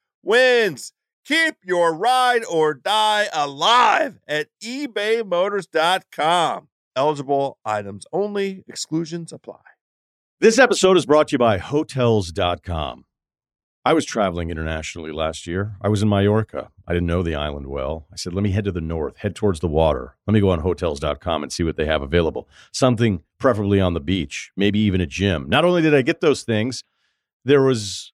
wins. Keep your ride or die alive at ebaymotors.com. Eligible items only, exclusions apply. This episode is brought to you by Hotels.com. I was traveling internationally last year. I was in Mallorca. I didn't know the island well. I said, let me head to the north, head towards the water. Let me go on Hotels.com and see what they have available. Something preferably on the beach, maybe even a gym. Not only did I get those things, there was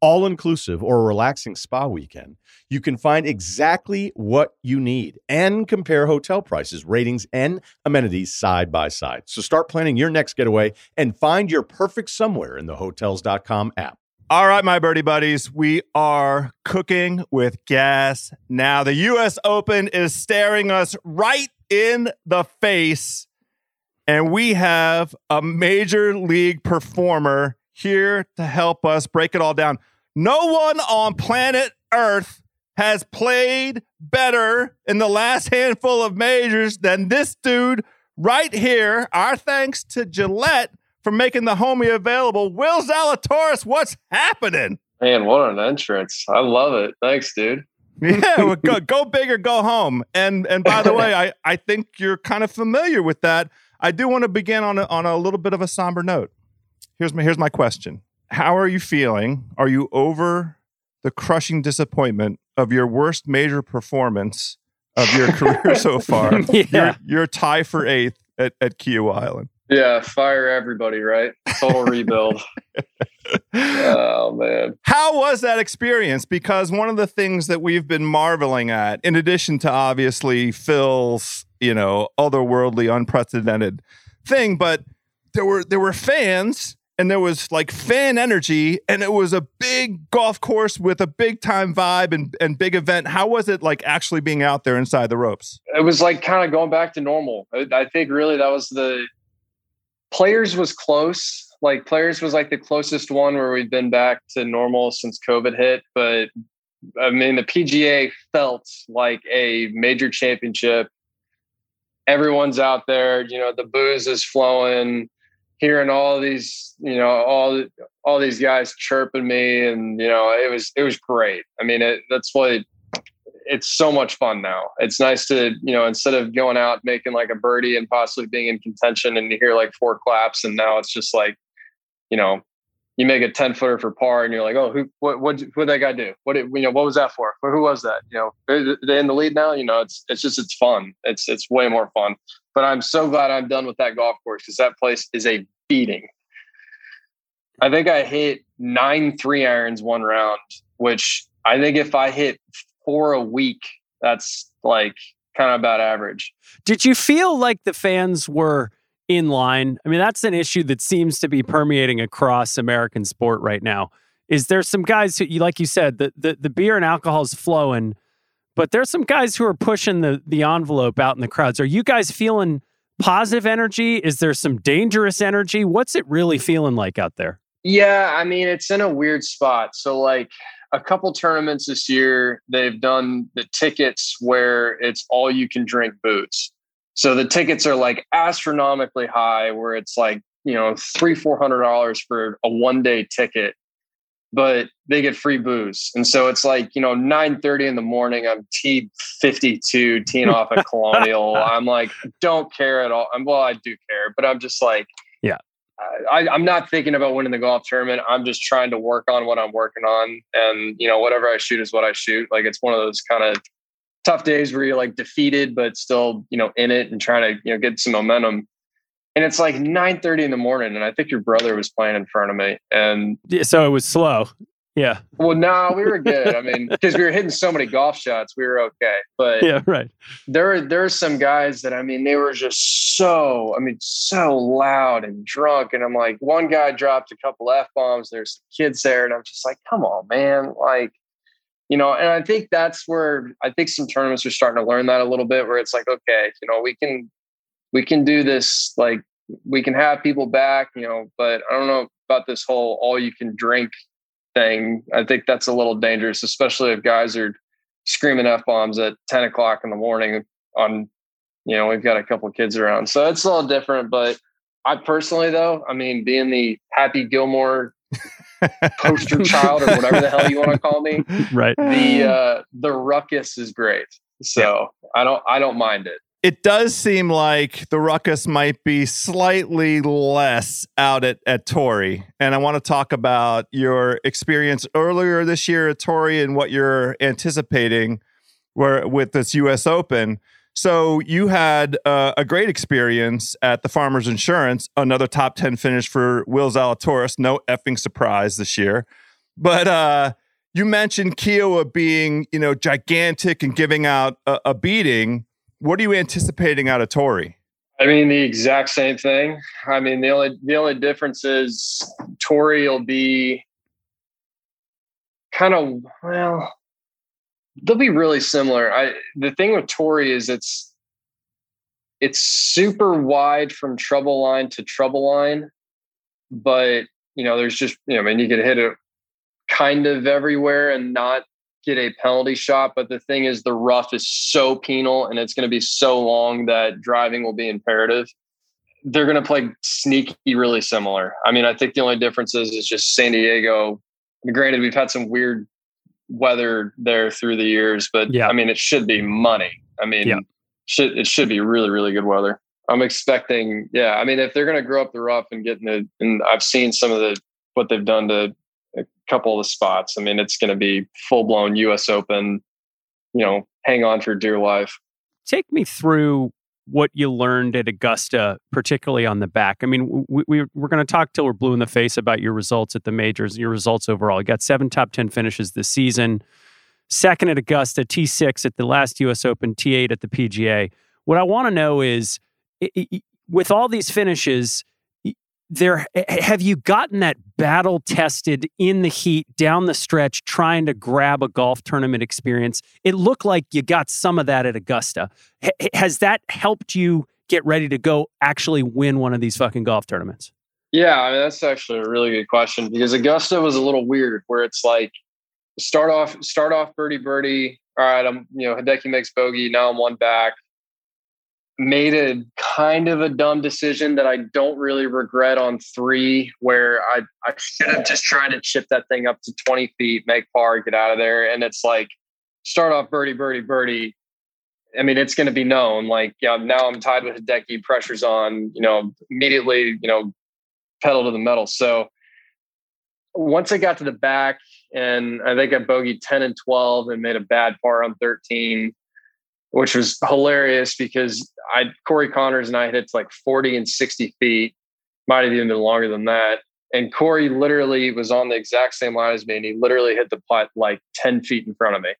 all inclusive or a relaxing spa weekend, you can find exactly what you need and compare hotel prices, ratings, and amenities side by side. So start planning your next getaway and find your perfect somewhere in the hotels.com app. All right, my birdie buddies, we are cooking with gas now. The U.S. Open is staring us right in the face, and we have a major league performer here to help us break it all down. No one on planet Earth has played better in the last handful of majors than this dude right here. Our thanks to Gillette for making the homie available. Will Zalatoris, what's happening? Man, what an entrance. I love it. Thanks, dude. Yeah, well, go, go big or go home. And and by the way, I, I think you're kind of familiar with that. I do want to begin on a, on a little bit of a somber note. Here's my here's my question. how are you feeling? Are you over the crushing disappointment of your worst major performance of your career so far? Yeah. You're, you're tie for eighth at, at Kiawah Island. Yeah, fire everybody, right? Total rebuild. oh man. How was that experience? Because one of the things that we've been marveling at, in addition to obviously Phil's, you know, otherworldly, unprecedented thing, but there were there were fans and there was like fan energy and it was a big golf course with a big time vibe and, and big event. How was it like actually being out there inside the ropes? It was like kind of going back to normal. I, think really that was the players was close. Like players was like the closest one where we've been back to normal since COVID hit. But I mean, the PGA felt like a major championship. Everyone's out there, you know, the booze is flowing, hearing all these, you know, all all these guys chirping me, and you know, it was it was great. I mean, it, that's what it's so much fun now. It's nice to, you know, instead of going out making like a birdie and possibly being in contention and you hear like four claps and now it's just like, you know, you make a 10 footer for par and you're like, oh, who, what, what, what that guy do? What, did, you know, what was that for? Who was that? You know, they in the lead now? You know, it's, it's just, it's fun. It's, it's way more fun. But I'm so glad I'm done with that golf course because that place is a beating. I think I hit nine three irons one round, which I think if I hit four a week, that's like kind of about average. Did you feel like the fans were in line? I mean, that's an issue that seems to be permeating across American sport right now. Is there some guys who, like you said, the the, the beer and alcohol is flowing, but there's some guys who are pushing the the envelope out in the crowds. Are you guys feeling positive energy? Is there some dangerous energy? What's it really feeling like out there? Yeah, I mean, it's in a weird spot. So, like, a couple tournaments this year, they've done the tickets where it's all you can drink boots. So the tickets are like astronomically high, where it's like you know three four hundred dollars for a one day ticket, but they get free booze, and so it's like you know nine thirty in the morning. I'm T fifty two teeing off at Colonial. I'm like don't care at all. I'm well, I do care, but I'm just like Yeah. I, I'm not thinking about winning the golf tournament. I'm just trying to work on what I'm working on, and you know whatever I shoot is what I shoot. Like it's one of those kind of tough days where you're like defeated but still you know in it and trying to you know get some momentum and it's like 9 30 in the morning and i think your brother was playing in front of me and Yeah, so it was slow. Yeah. well no we were good i mean because we were hitting so many golf shots we were okay but Yeah, right. there are there are some guys that I mean they were just so I mean so loud and drunk and I'm like one guy dropped a couple f bombs there's some kids there and I'm just like come on man like you know and I think that's where I think some tournaments are starting to learn that a little bit where it's like okay you know we can we can do this like we can have people back you know but I don't know about this whole all you can drink thing. I think that's a little dangerous especially if guys are screaming f bombs at 10 o'clock in the morning on you know we've got a couple of kids around. So it's a little different but i personally though i mean being the happy gilmore poster child or whatever the hell you want to call me Right. the uh the ruckus is great. So i don't i don't mind it It does seem like the ruckus might be slightly less out at, at Torrey. And I want to talk about your experience earlier this year at Torrey and what you're anticipating where, with this US Open. So you had uh, a great experience at the Farmers Insurance, another top 10 finish for Will Zalatoris. No effing surprise this year. But uh, you mentioned Kiawah being, you know, gigantic and giving out a, a beating. What are you anticipating out of Torrey? I mean the exact same thing. I mean the only the only difference is Torrey will be kind of well they'll be really similar. I the thing with Torrey is it's it's super wide from trouble line to trouble line, but you know there's just you know I mean you could hit it kind of everywhere and not get a penalty shot. But the thing is, the rough is so penal and it's going to be so long that driving will be imperative. They're going to play sneaky, really similar. I mean, I think the only difference is, is just San Diego. Granted, we've had some weird weather there through the years, but Yeah. I mean, it should be money. I mean, Yeah. should it should be really, really good weather. I'm expecting, yeah. I mean, if they're going to grow up the rough and get in the, and I've seen some of the what they've done to couple of the spots. I mean, it's going to be full blown U.S. Open. You know, hang on for dear life. Take me through what you learned at Augusta, particularly on the back. I mean, we, we, we're going to talk till we're blue in the face about your results at the majors, your results overall. You got seven top 10 finishes this season, second at Augusta, T6 at the last US Open, T8 at the PGA. What I want to know is with all these finishes, there have you gotten that battle tested in the heat down the stretch trying to grab a golf tournament experience? It looked like you got some of that at augusta. H- has that helped you get ready to go actually win one of these fucking golf tournaments? Yeah I mean, that's actually a really good question because augusta was a little weird where it's like start off start off birdie birdie all right i'm you know hideki makes bogey now i'm one back made a kind of a dumb decision that I don't really regret on three, where I, I should have just tried to chip that thing up to 20 feet, make par, get out of there. And it's like, start off birdie, birdie, birdie. I mean, it's going to be known. Like, yeah, now I'm tied with Hideki, pressure's on, you know, immediately, you know, pedal to the metal. So once I got to the back, and I think I bogeyed 10 and 12 and made a bad par on 13 which was hilarious because I Corey Conners and I hit like 40 and 60 feet, might have even been longer than that. And Corey literally was on the exact same line as me, and he literally hit the putt like 10 feet in front of me.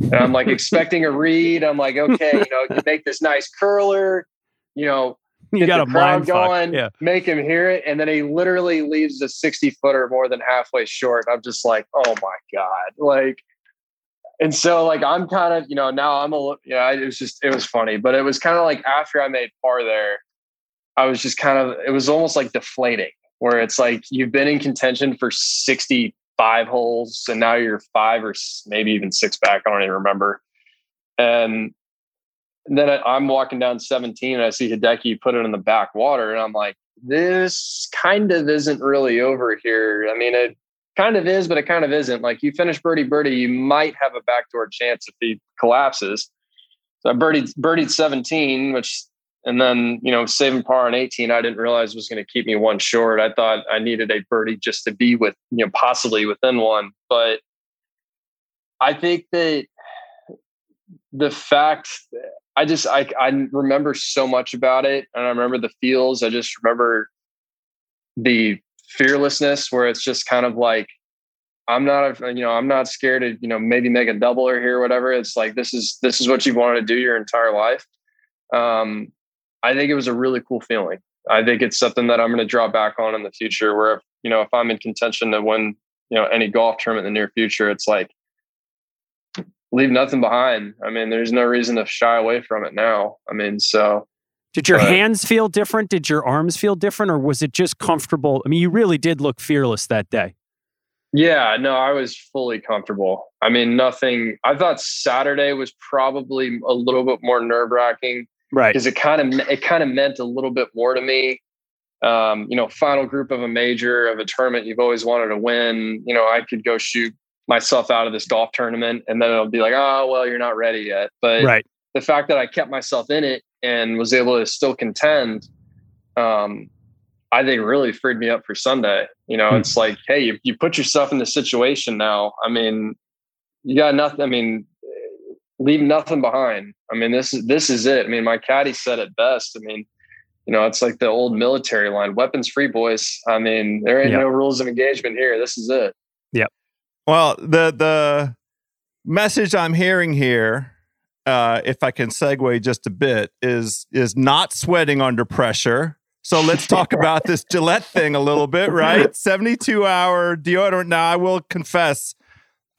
And I'm like expecting a read. I'm like, okay, you know, you make this nice curler, you know, you got a crowd going, yeah. make him hear it, and then he literally leaves a 60 footer more than halfway short. I'm just like, oh my god, like and so like I'm kind of you know now I'm a little yeah it was just it was funny but it was kind of like after I made par there I was just kind of it was almost like deflating where it's like you've been in contention for 65 holes and now you're five or maybe even six back I don't even remember. And then I'm walking down 17 and I see Hideki put it in the back water and I'm like this kind of isn't really over here. I mean it kind of is, but it kind of isn't. Like you finish birdie birdie, you might have a backdoor chance if he collapses. So I birdied birdied 17, which and then you know saving par on 18, I didn't realize was going to keep me one short. I thought I needed a birdie just to be with you know possibly within one, but I think that the fact I just I I remember so much about it, and I remember the feels. I just remember the fearlessness where it's just kind of like I'm not you know I'm not scared to you know maybe make a double or here or whatever. It's like this is this is what you've wanted to do your entire life. Um, I think it was a really cool feeling. I think it's something that I'm going to draw back on in the future. Where if, you know if I'm in contention to win you know any golf tournament in the near future, it's like leave nothing behind. I mean, there's no reason to shy away from it now. I mean, so did your hands feel different? Did your arms feel different, or was it just comfortable? I mean, you really did look fearless that day. Yeah, no, I was fully comfortable. I mean, nothing. I thought Saturday was probably a little bit more nerve wracking, right? Because it kind of it kind of meant a little bit more to me. Um, you know, final group of a major of a tournament you've always wanted to win. You know, I could go shoot myself out of this golf tournament, and then it'll be like, oh, well, you're not ready yet. But right. the fact that I kept myself in it and was able to still contend, um, I think really freed me up for Sunday. You know, hmm. it's like, hey, you, you put yourself in the situation now. I mean, you got nothing. I mean, leave nothing behind. I mean, this is this is it. I mean, my caddy said it best. I mean, you know, it's like the old military line: weapons free, boys. I mean, there ain't yep. no rules of engagement here. This is it. Yep. Well, the the message I'm hearing here uh, if I can segue just a bit, is is not sweating under pressure. So let's talk about this Gillette thing a little bit, right? 72 hour deodorant. Now, I will confess,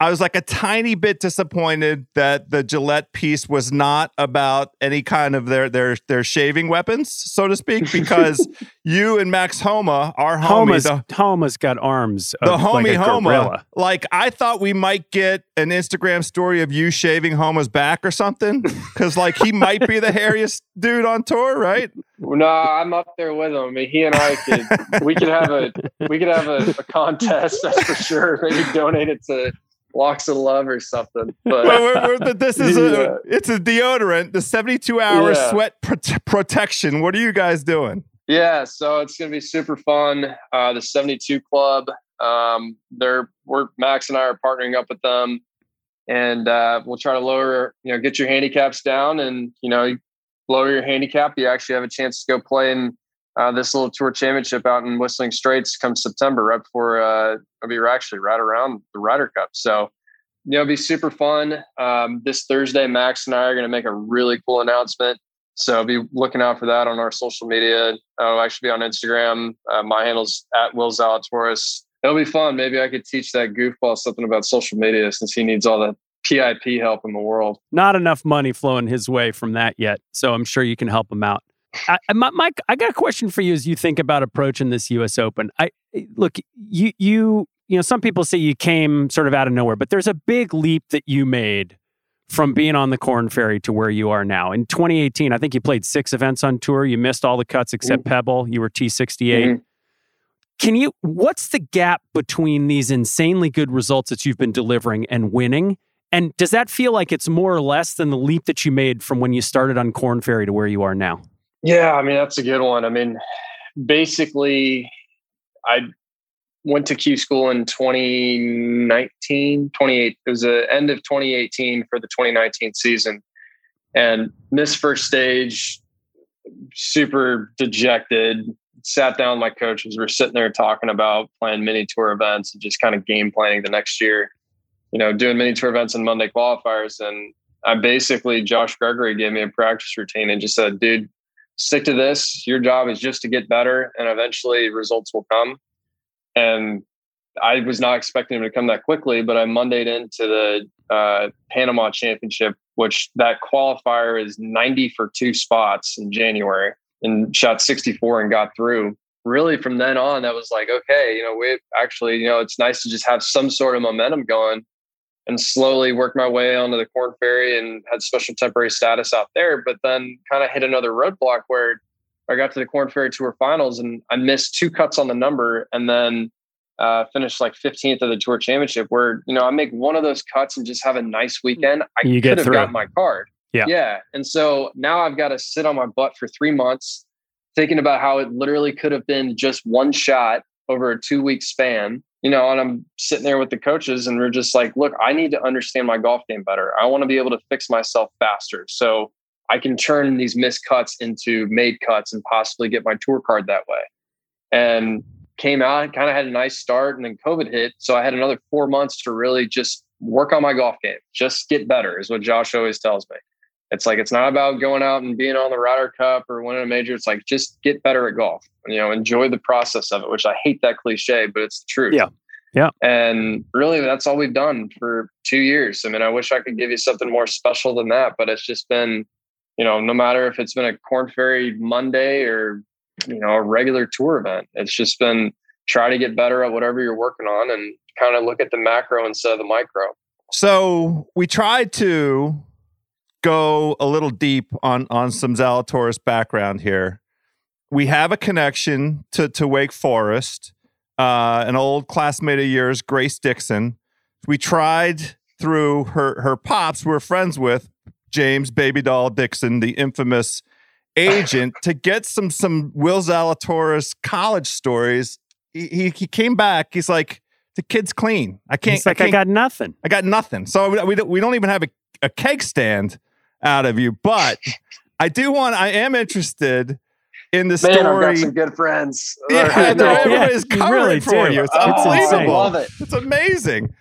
I was like a tiny bit disappointed that the Gillette piece was not about any kind of their their their shaving weapons, so to speak, because you and Max Homa, our homie, Homa's, the, Homa's got arms. The homie like Homa, like I thought we might get an Instagram story of you shaving Homa's back or something, because like he might be the hairiest dude on tour, right? No, I'm up there with him. I mean, he and I could we could have a we could have a, a contest, that's for sure. Maybe donate it to locks of love or something. But we're, we're, this is yeah. a it's a deodorant, the 72 hour yeah. sweat protection. What are you guys doing? Yeah, so it's gonna be super fun. Uh, the 72 Club. Um, they're we're Max and I are partnering up with them, and uh, we'll try to lower, you know, get your handicaps down, and you know, lower your handicap. You actually have a chance to go play in uh, this little tour championship out in Whistling Straits come September, right before uh, we're actually right around the Ryder Cup. So, you know, it'll be super fun. Um, this Thursday, Max and I are going to make a really cool announcement. So be looking out for that on our social media. I'll actually be on Instagram. Uh, my handle's at Will Zalatoris. It'll be fun. Maybe I could teach that goofball something about social media since he needs all the PIP help in the world. Not enough money flowing his way from that yet. So I'm sure you can help him out. I, Mike, I got a question for you as you think about approaching this U.S. Open. I look, you, you, you know, some people say you came sort of out of nowhere, but there's a big leap that you made from being on the Korn Ferry to where you are now. In 2018, I think you played six events on tour. You missed all the cuts except mm-hmm. Pebble. You were T68. Mm-hmm. Can you? What's the gap between these insanely good results that you've been delivering and winning? And does that feel like it's more or less than the leap that you made from when you started on Korn Ferry to where you are now? Yeah, I mean that's a good one. I mean, basically, I went to Q school in 2019, 28. It was the end of 2018 for the 2019 season, and missed first stage. Super dejected. Sat down with my coaches. We are sitting there talking about playing mini tour events and just kind of game planning the next year. You know, doing mini tour events and Monday qualifiers, and I basically Josh Gregory gave me a practice routine and just said, "Dude, stick to this. Your job is just to get better, and eventually results will come. And I was not expecting him to come that quickly, but I Mondayed into the uh, Panama Championship, which that qualifier is 90 for two spots in January and shot 64 and got through. Really, from then on, that was like, okay, you know, we actually, you know, it's nice to just have some sort of momentum going and slowly worked my way onto the Korn Ferry and had special temporary status out there. But then kind of hit another roadblock where I got to the Korn Ferry Tour Finals and I missed two cuts on the number and then uh, finished like 15th of the Tour Championship. Where you know I make one of those cuts and just have a nice weekend. I you could have got my card. Yeah, yeah. And so now I've got to sit on my butt for three months thinking about how it literally could have been just one shot over a two week span you know, and I'm sitting there with the coaches and we're just like, look, I need to understand my golf game better. I want to be able to fix myself faster. So I can turn these missed cuts into made cuts and possibly get my tour card that way. And came out, kind of had a nice start, and then COVID hit. So I had another four months to really just work on my golf game, just get better, is what Josh always tells me. It's like it's not about going out and being on the Ryder Cup or winning a major. It's like just get better at golf. You know, enjoy the process of it. Which I hate that cliche, but it's the truth. Yeah, yeah. And really, that's all we've done for two years. I mean, I wish I could give you something more special than that, but it's just been, you know, no matter if it's been a Korn Ferry Monday or you know a regular tour event, it's just been try to get better at whatever you're working on and kind of look at the macro instead of the micro. So we tried to go a little deep on on some Zalatoris background here. We have a connection to to Wake Forest. Uh, an old classmate of yours, Grace Dixon. We tried through her her pops. We're friends with James Baby Doll Dixon, the infamous agent, to get some some Will Zalatoris college stories. He, he, he came back. He's like, the kid's clean. I can't. He's like, I, I got nothing. I got nothing. So we, we, don't, we don't even have a, a keg stand out of you. But I do want, I am interested in the Man, story. I've got some good friends. Yeah, everybody's yeah, covering really for do. you. It's oh, unbelievable. I love it. It's amazing.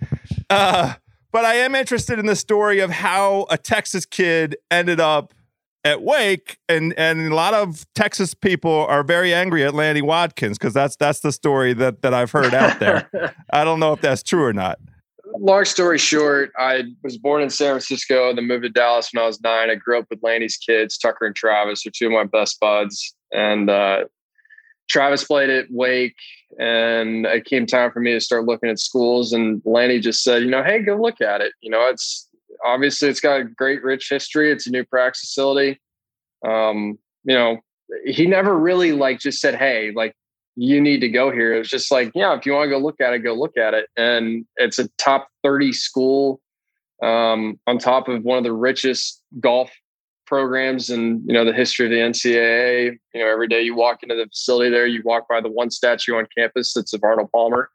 Uh, but I am interested in the story of how a Texas kid ended up at Wake, and and a lot of Texas people are very angry at Lanny Wadkins because that's that's the story that that I've heard out there. I don't know if that's true or not long story short, I was born in San Francisco, and then moved to Dallas when I was nine. I grew up with Lanny's kids, Tucker and Travis, are two of my best buds. And uh, Travis played at Wake, and it came time for me to start looking at schools. And Lanny just said, you know, hey, go look at it. You know, it's obviously it's got a great, rich history. It's a new practice facility. Um, you know, he never really like just said, hey, like you need to go here. It was just like, yeah, if you want to go look at it, go look at it. And it's a top 30 school um, on top of one of the richest golf programs in you know the history of the NCAA. You know, every day you walk into the facility there, you walk by the one statue on campus that's of Arnold Palmer.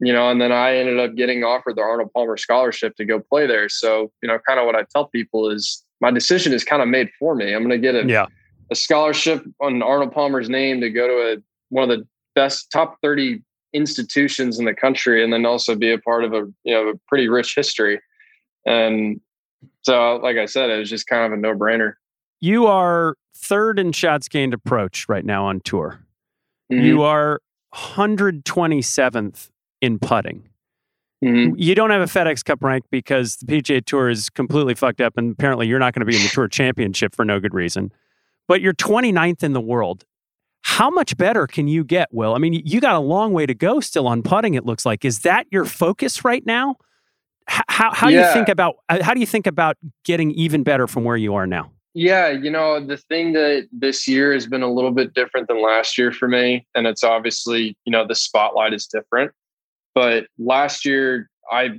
you know, and then I ended up getting offered the Arnold Palmer scholarship to go play there. So, you know, kind of what I tell people is my decision is kind of made for me. I'm going to get a, Yeah. a scholarship on Arnold Palmer's name to go to a, one of the best top 30 institutions in the country and then also be a part of a, you know, a pretty rich history. And so, like I said, it was just kind of a no brainer. You are third in shots gained approach right now on tour. Mm-hmm. You are 127th in putting. Mhm. You don't have a FedEx Cup rank because the PGA Tour is completely fucked up, and apparently you're not going to be in the Tour Championship for no good reason. But you're 29th in the world. How much better can you get, Will? I mean, you got a long way to go still on putting. It looks like. Is that your focus right now? H- How how do you think about uh, how do you think about getting even better from where you are now? Yeah, you know, the thing that this year has been a little bit different than last year for me, and it's obviously, you know, the spotlight is different. But last year, I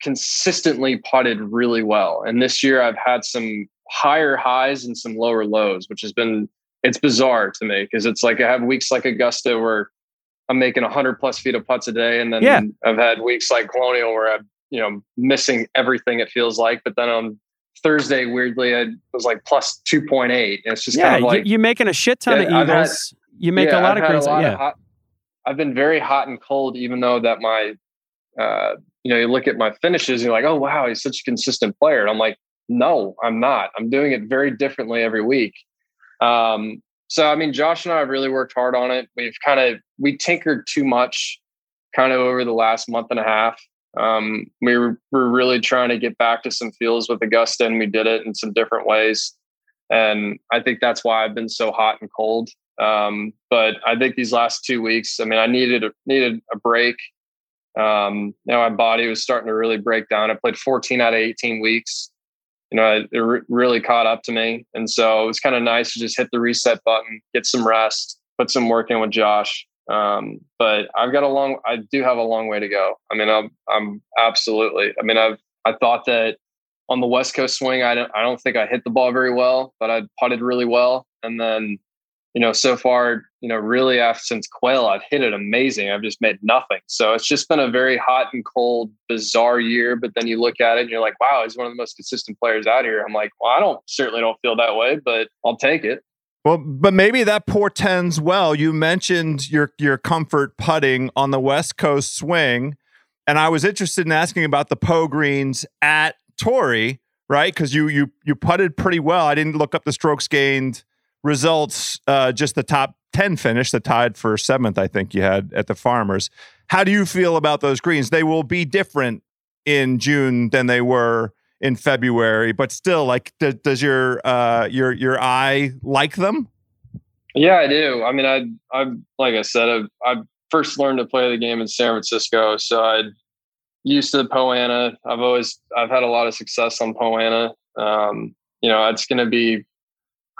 consistently putted really well. And this year, I've had some higher highs and some lower lows, which has been, it's bizarre to me because it's like I have weeks like Augusta where I'm making 100 plus feet of putts a day. And then Yeah. I've had weeks like Colonial where I'm, you know, missing everything, it feels like. But then on Thursday, weirdly, I was like plus 2.8. And it's just yeah, kind of like, you, you're making a shit ton Yeah, of I've had- you make yeah, a lot I've of lot yeah, hot, I've been very hot and cold, even though that my, uh, you know, you look at my finishes, and you're like, oh wow, he's such a consistent player, and I'm like, no, I'm not. I'm doing it very differently every week. Um, so I mean, Josh and I have really worked hard on it. We've kind of we tinkered too much, kind of over the last month and a half. Um, we were, we're really trying to get back to some feels with Augusta, and we did it in some different ways. And I think that's why I've been so hot and cold. Um, but I think these last two weeks, I mean, I needed a, needed a break. Um, you know, my body was starting to really break down. I played 14 out of 18 weeks. You know, it, it re- really caught up to me, and so it was kind of nice to just hit the reset button, get some rest, put some work in with Josh. Um, but I've got a long, I do have a long way to go. I mean, I'm, I'm absolutely. I mean, I've, I thought that on the West Coast swing, I don't, I don't think I hit the ball very well, but I putted really well, and then you know, so far, you know, really after since Quail, I've hit it amazing. I've just made nothing. So it's just been a very hot and cold, bizarre year. But then you look at it and you're like, wow, he's one of the most consistent players out here. I'm like, well, I don't certainly don't feel that way, but I'll take it. Well, but maybe that portends well. You mentioned your your comfort putting on the West Coast swing, and I was interested in asking about the Poa greens at Torrey, right? Because you you you putted pretty well. I didn't look up the strokes gained results, uh, just the top ten finish, the tied for seventh. I think you had at the Farmers. How do you feel about those greens? They will be different in June than they were in February, but still, like, does, does your uh, your your eye like them? Yeah, I do. I mean, I, I, like I said, I, I first learned to play the game in San Francisco, so I used to Poa annua. I've always, I've had a lot of success on Poa annua. Um, you know, it's going to be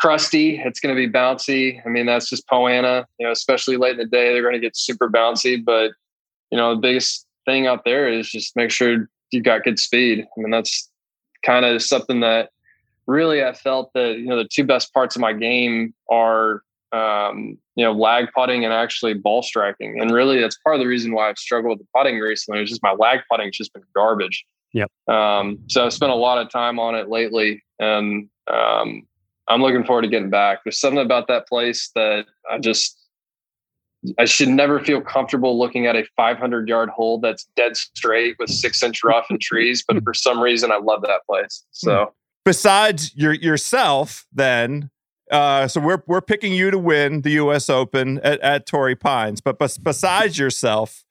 crusty. It's going to be bouncy. I mean, that's just Poa annua. You know, especially late in the day, they're going to get super bouncy. But you know, the biggest thing out there is just make sure you've got good speed. I mean, that's kind of something that really I felt that you know the two best parts of my game are um, you know lag putting and actually ball striking, and really that's part of the reason why I've struggled with the putting recently. It's just my lag putting's just been garbage. Yep. Um, so I've spent a lot of time on it lately, and um, I'm looking forward to getting back. There's something about that place that I just I should never feel comfortable looking at a 500 yard hole that's dead straight with six inch rough and trees. But for some reason, I love that place. So besides your yourself, then, uh, so we're we're picking you to win the U.S. Open at, at Torrey Pines. But bes- besides yourself,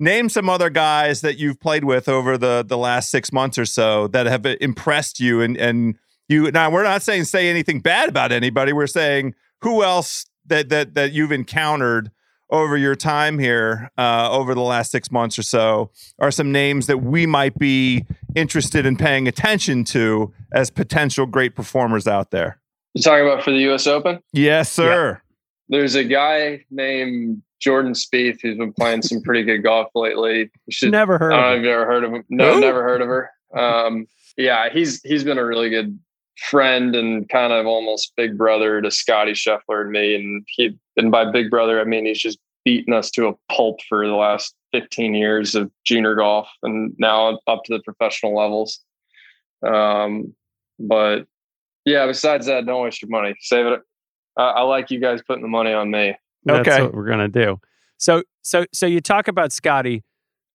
name some other guys that you've played with over the the last six months or so that have impressed you. And and you now we're not saying say anything bad about anybody. We're saying who else that that that you've encountered over your time here uh, over the last six months or so are some names that we might be interested in paying attention to as potential great performers out there. you're talking about for the U.S. Open. Yes, sir. There's a guy named Jordan Spieth who's been playing some pretty good golf lately. Should, Never heard i don't know if you've ever heard of him. No, Who? never heard of her. Um, yeah, he's he's been a really good friend and kind of almost big brother to Scotty Scheffler and me. And he and by big brother, I mean he's just beaten us to a pulp for the last 15 years of junior golf and now up to the professional levels. Um, but yeah, besides that, don't waste your money. Save it. I, I like you guys putting the money on me. That's Okay. what we're gonna do. So so so you talk about Scotty.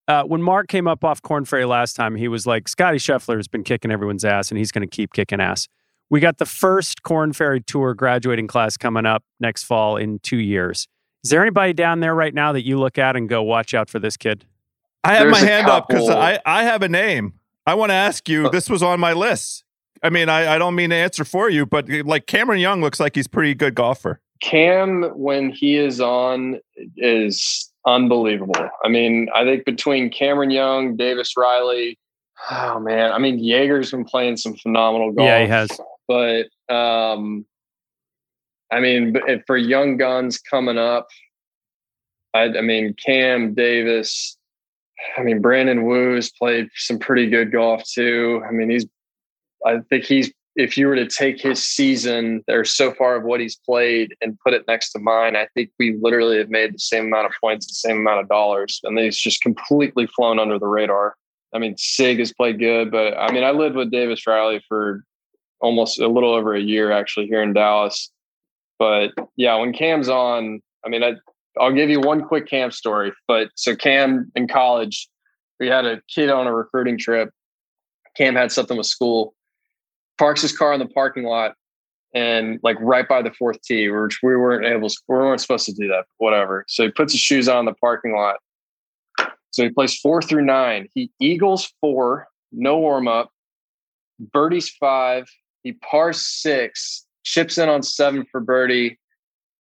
Uh, when Mark came up off Korn Ferry last time, he was like, Scotty Scheffler has been kicking everyone's ass and he's going to keep kicking ass. We got the first Korn Ferry Tour graduating class coming up next fall in two years. Is there anybody down there right now that you look at and go, watch out for this kid? I have There's my a hand up because I, I have a name. I want to ask you. This was on my list. I mean, I, I don't mean to answer for you, but like Cameron Young looks like he's pretty good golfer. Cam, when he is on, is unbelievable. I mean, I think between Cameron Young, Davis Riley, oh man, I mean, Jaeger's been playing some phenomenal golf. Yeah, he has. But um, I mean, if for young guns coming up, I, I mean, Cam Davis. I mean, Brandon Wu's played some pretty good golf too. I mean, he's. I think he's. If you were to take his season there so far of what he's played and put it next to mine, I think we literally have made the same amount of points, the same amount of dollars, and he's just completely flown under the radar. I mean, Sig has played good, but I mean, I lived with Davis Riley for almost a little over a year actually here in Dallas. But yeah, when Cam's on, I mean, I, I'll give you one quick Cam story. But so Cam in college, we had a kid on a recruiting trip. Cam had something with school, parks his car in the parking lot, and like right by the fourth tee, which we weren't able, we weren't supposed to do that. Whatever. So he puts his shoes on in the parking lot. So he plays four through nine. He eagles four, no warm up, birdies five. He pars six, chips in on seven for birdie,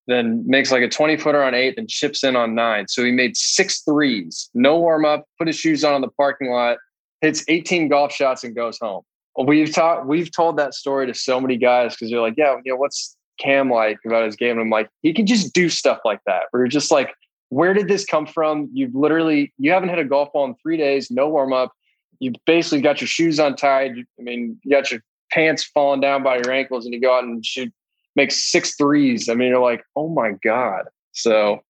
then makes like a 20 footer on eight, and chips in on nine. So he made six threes, no warm up, put his shoes on in the parking lot, hits 18 golf shots, and goes home. We've taught, we've told that story to so many guys because they're like, yeah, you know, what's Cam like about his game? And I'm like, he can just do stuff like that. You're just like, where did this come from? You've literally, you haven't hit a golf ball in three days, no warm up. You basically got your shoes untied. I mean, you got your pants falling down by your ankles and you go out and shoot, make six threes. I mean, you're like, oh my God. So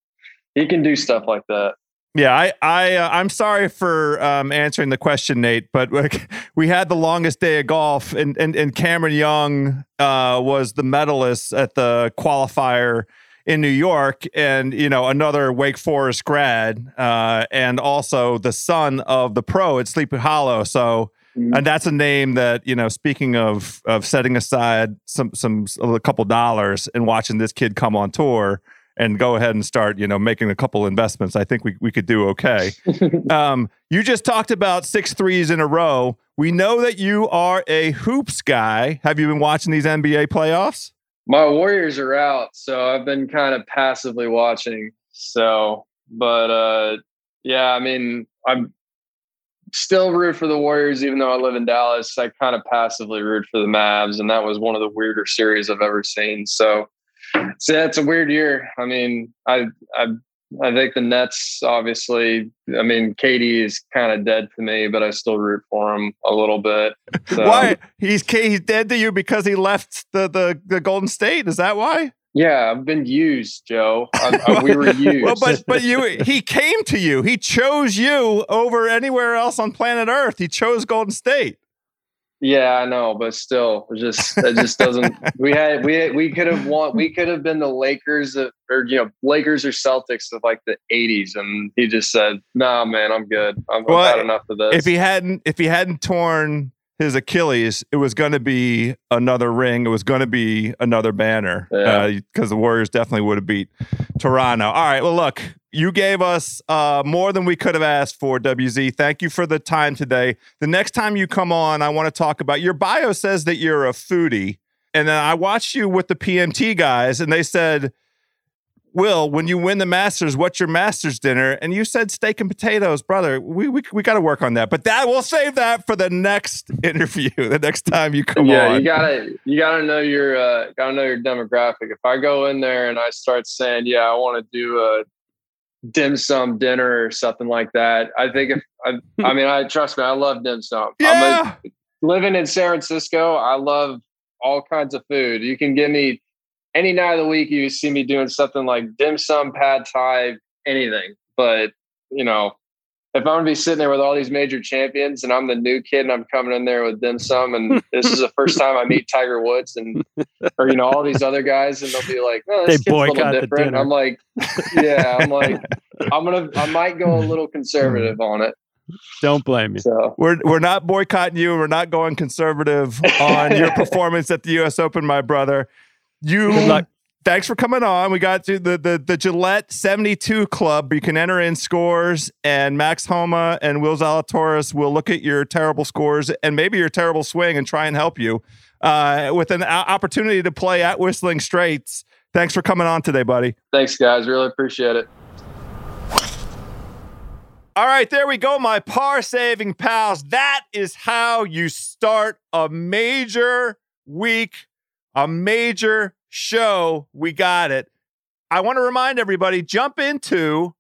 he can do stuff like that. Yeah, I, I, uh, I'm sorry for um, answering the question, Nate, but we had the longest day of golf, and and, and Cameron Young uh, was the medalist at the qualifier in New York, and you know another Wake Forest grad, uh, and also the son of the pro at Sleepy Hollow. So, and that's a name that you know. Speaking of of setting aside some some a couple dollars and watching this kid come on tour and go ahead and start, you know, making a couple investments, I think we, we could do okay. um, you just talked about six threes in a row. We know that you are a hoops guy. Have you been watching these NBA playoffs? My Warriors are out, so I've been kind of passively watching. So, but uh, yeah, I mean, I'm still root for the Warriors, even though I live in Dallas. I kind of passively root for the Mavs, and that was one of the weirder series I've ever seen. So, so yeah, it's a weird year. I mean, I I I think the Nets, obviously. I mean, KD is kind of dead to me, but I still root for him a little bit. So, Why? He's he's dead to you because he left the, the, the Golden State. Is that why? Yeah, I've been used, Joe. I, I, we were used. Well, but but you he came to you. He chose you over anywhere else on planet Earth. He chose Golden State. Yeah, I know, but still, it just it just doesn't. We had we we could have won. We could have been the Lakers of, or you know Lakers or Celtics of like the '80s, and he just said, "Nah, man, I'm good. I'm, Well, had enough of this." If he hadn't if he hadn't torn his Achilles, it was going to be another ring. It was going to be another banner because Yeah. the Warriors definitely would have beat Toronto. All right. Well, look, you gave us uh, more than we could have asked for, WZ. Thank you for the time today. The next time you come on, I want to talk about your bio says that you're a foodie. And then I watched you with the PMT guys, and they said, Will, when you win the Masters, what's your Masters dinner? And you said steak and potatoes, brother. We we, we got to work on that, but that we'll save that for the next interview, the next time you come yeah, on. you gotta you gotta know your uh, gotta know your demographic. If I go in there and I start saying, "Yeah, I want to do a dim sum dinner or something like that," I think if I, I mean, I trust me, I love dim sum. I'm a- yeah, living in San Francisco, I love all kinds of food. You can give me any night of the week, you see me doing something like dim sum, pad thai, anything. But you know, if I'm gonna be sitting there with all these major champions and I'm the new kid and I'm coming in there with dim sum and this is the first time I meet Tiger Woods and or you know all these other guys and they'll be like, oh, this They kid's a little boycott the different. I'm like, yeah, I'm like, I'm gonna I might go a little conservative on it. Don't blame me. So We're we're not boycotting you. We're not going conservative on your performance at the U.S. Open, my brother. You Good luck. Thanks for coming on. We got to the the the Gillette 72 Club. You can enter in scores, and Max Homa and Will Zalatoris will look at your terrible scores and maybe your terrible swing and try and help you uh, with an opportunity to play at Whistling Straits. Thanks for coming on today, buddy. thanks guys, really appreciate it. All right, there we go, my par saving pals. That is how you start a major week, a major show. We got it. I want to remind everybody jump into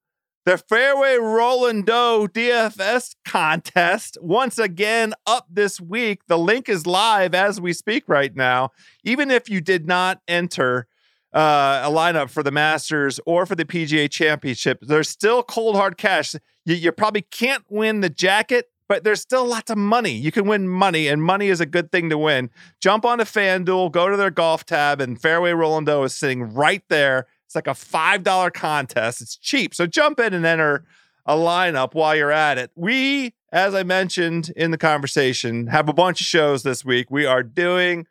the Fairway Rolando DFS contest once again up this week. The link is live as we speak right now. Even if you did not enter uh, a lineup for the Masters or for the PGA Championship, there's still cold hard cash. You, you probably can't win the jacket, but there's still lots of money. You can win money, and money is a good thing to win. Jump on to FanDuel, go to their golf tab, and Fairway Rolando is sitting right there. It's like a $5 contest. It's cheap. So jump in and enter a lineup while you're at it. We, as I mentioned in the conversation, have a bunch of shows this week. We are doing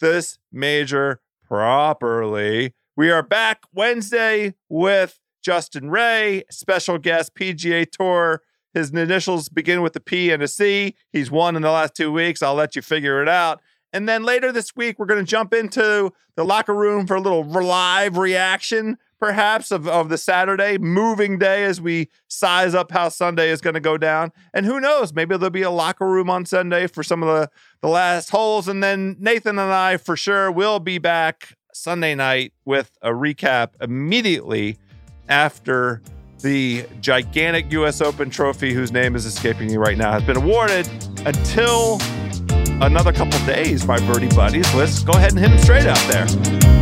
this major properly. We are back Wednesday with Justin Ray, special guest PGA Tour. His initials begin with a P and a C. He's won in the last two weeks. I'll let you figure it out. And then later this week, we're going to jump into the locker room for a little live reaction, perhaps, of, of the Saturday moving day as we size up how Sunday is going to go down. And who knows, maybe there'll be a locker room on Sunday for some of the, the last holes. And then Nathan and I, for sure, will be back Sunday night with a recap immediately after the gigantic US Open trophy, whose name is escaping me right now, has been awarded until another couple days, my birdie buddies. Let's go ahead and hit them straight out there.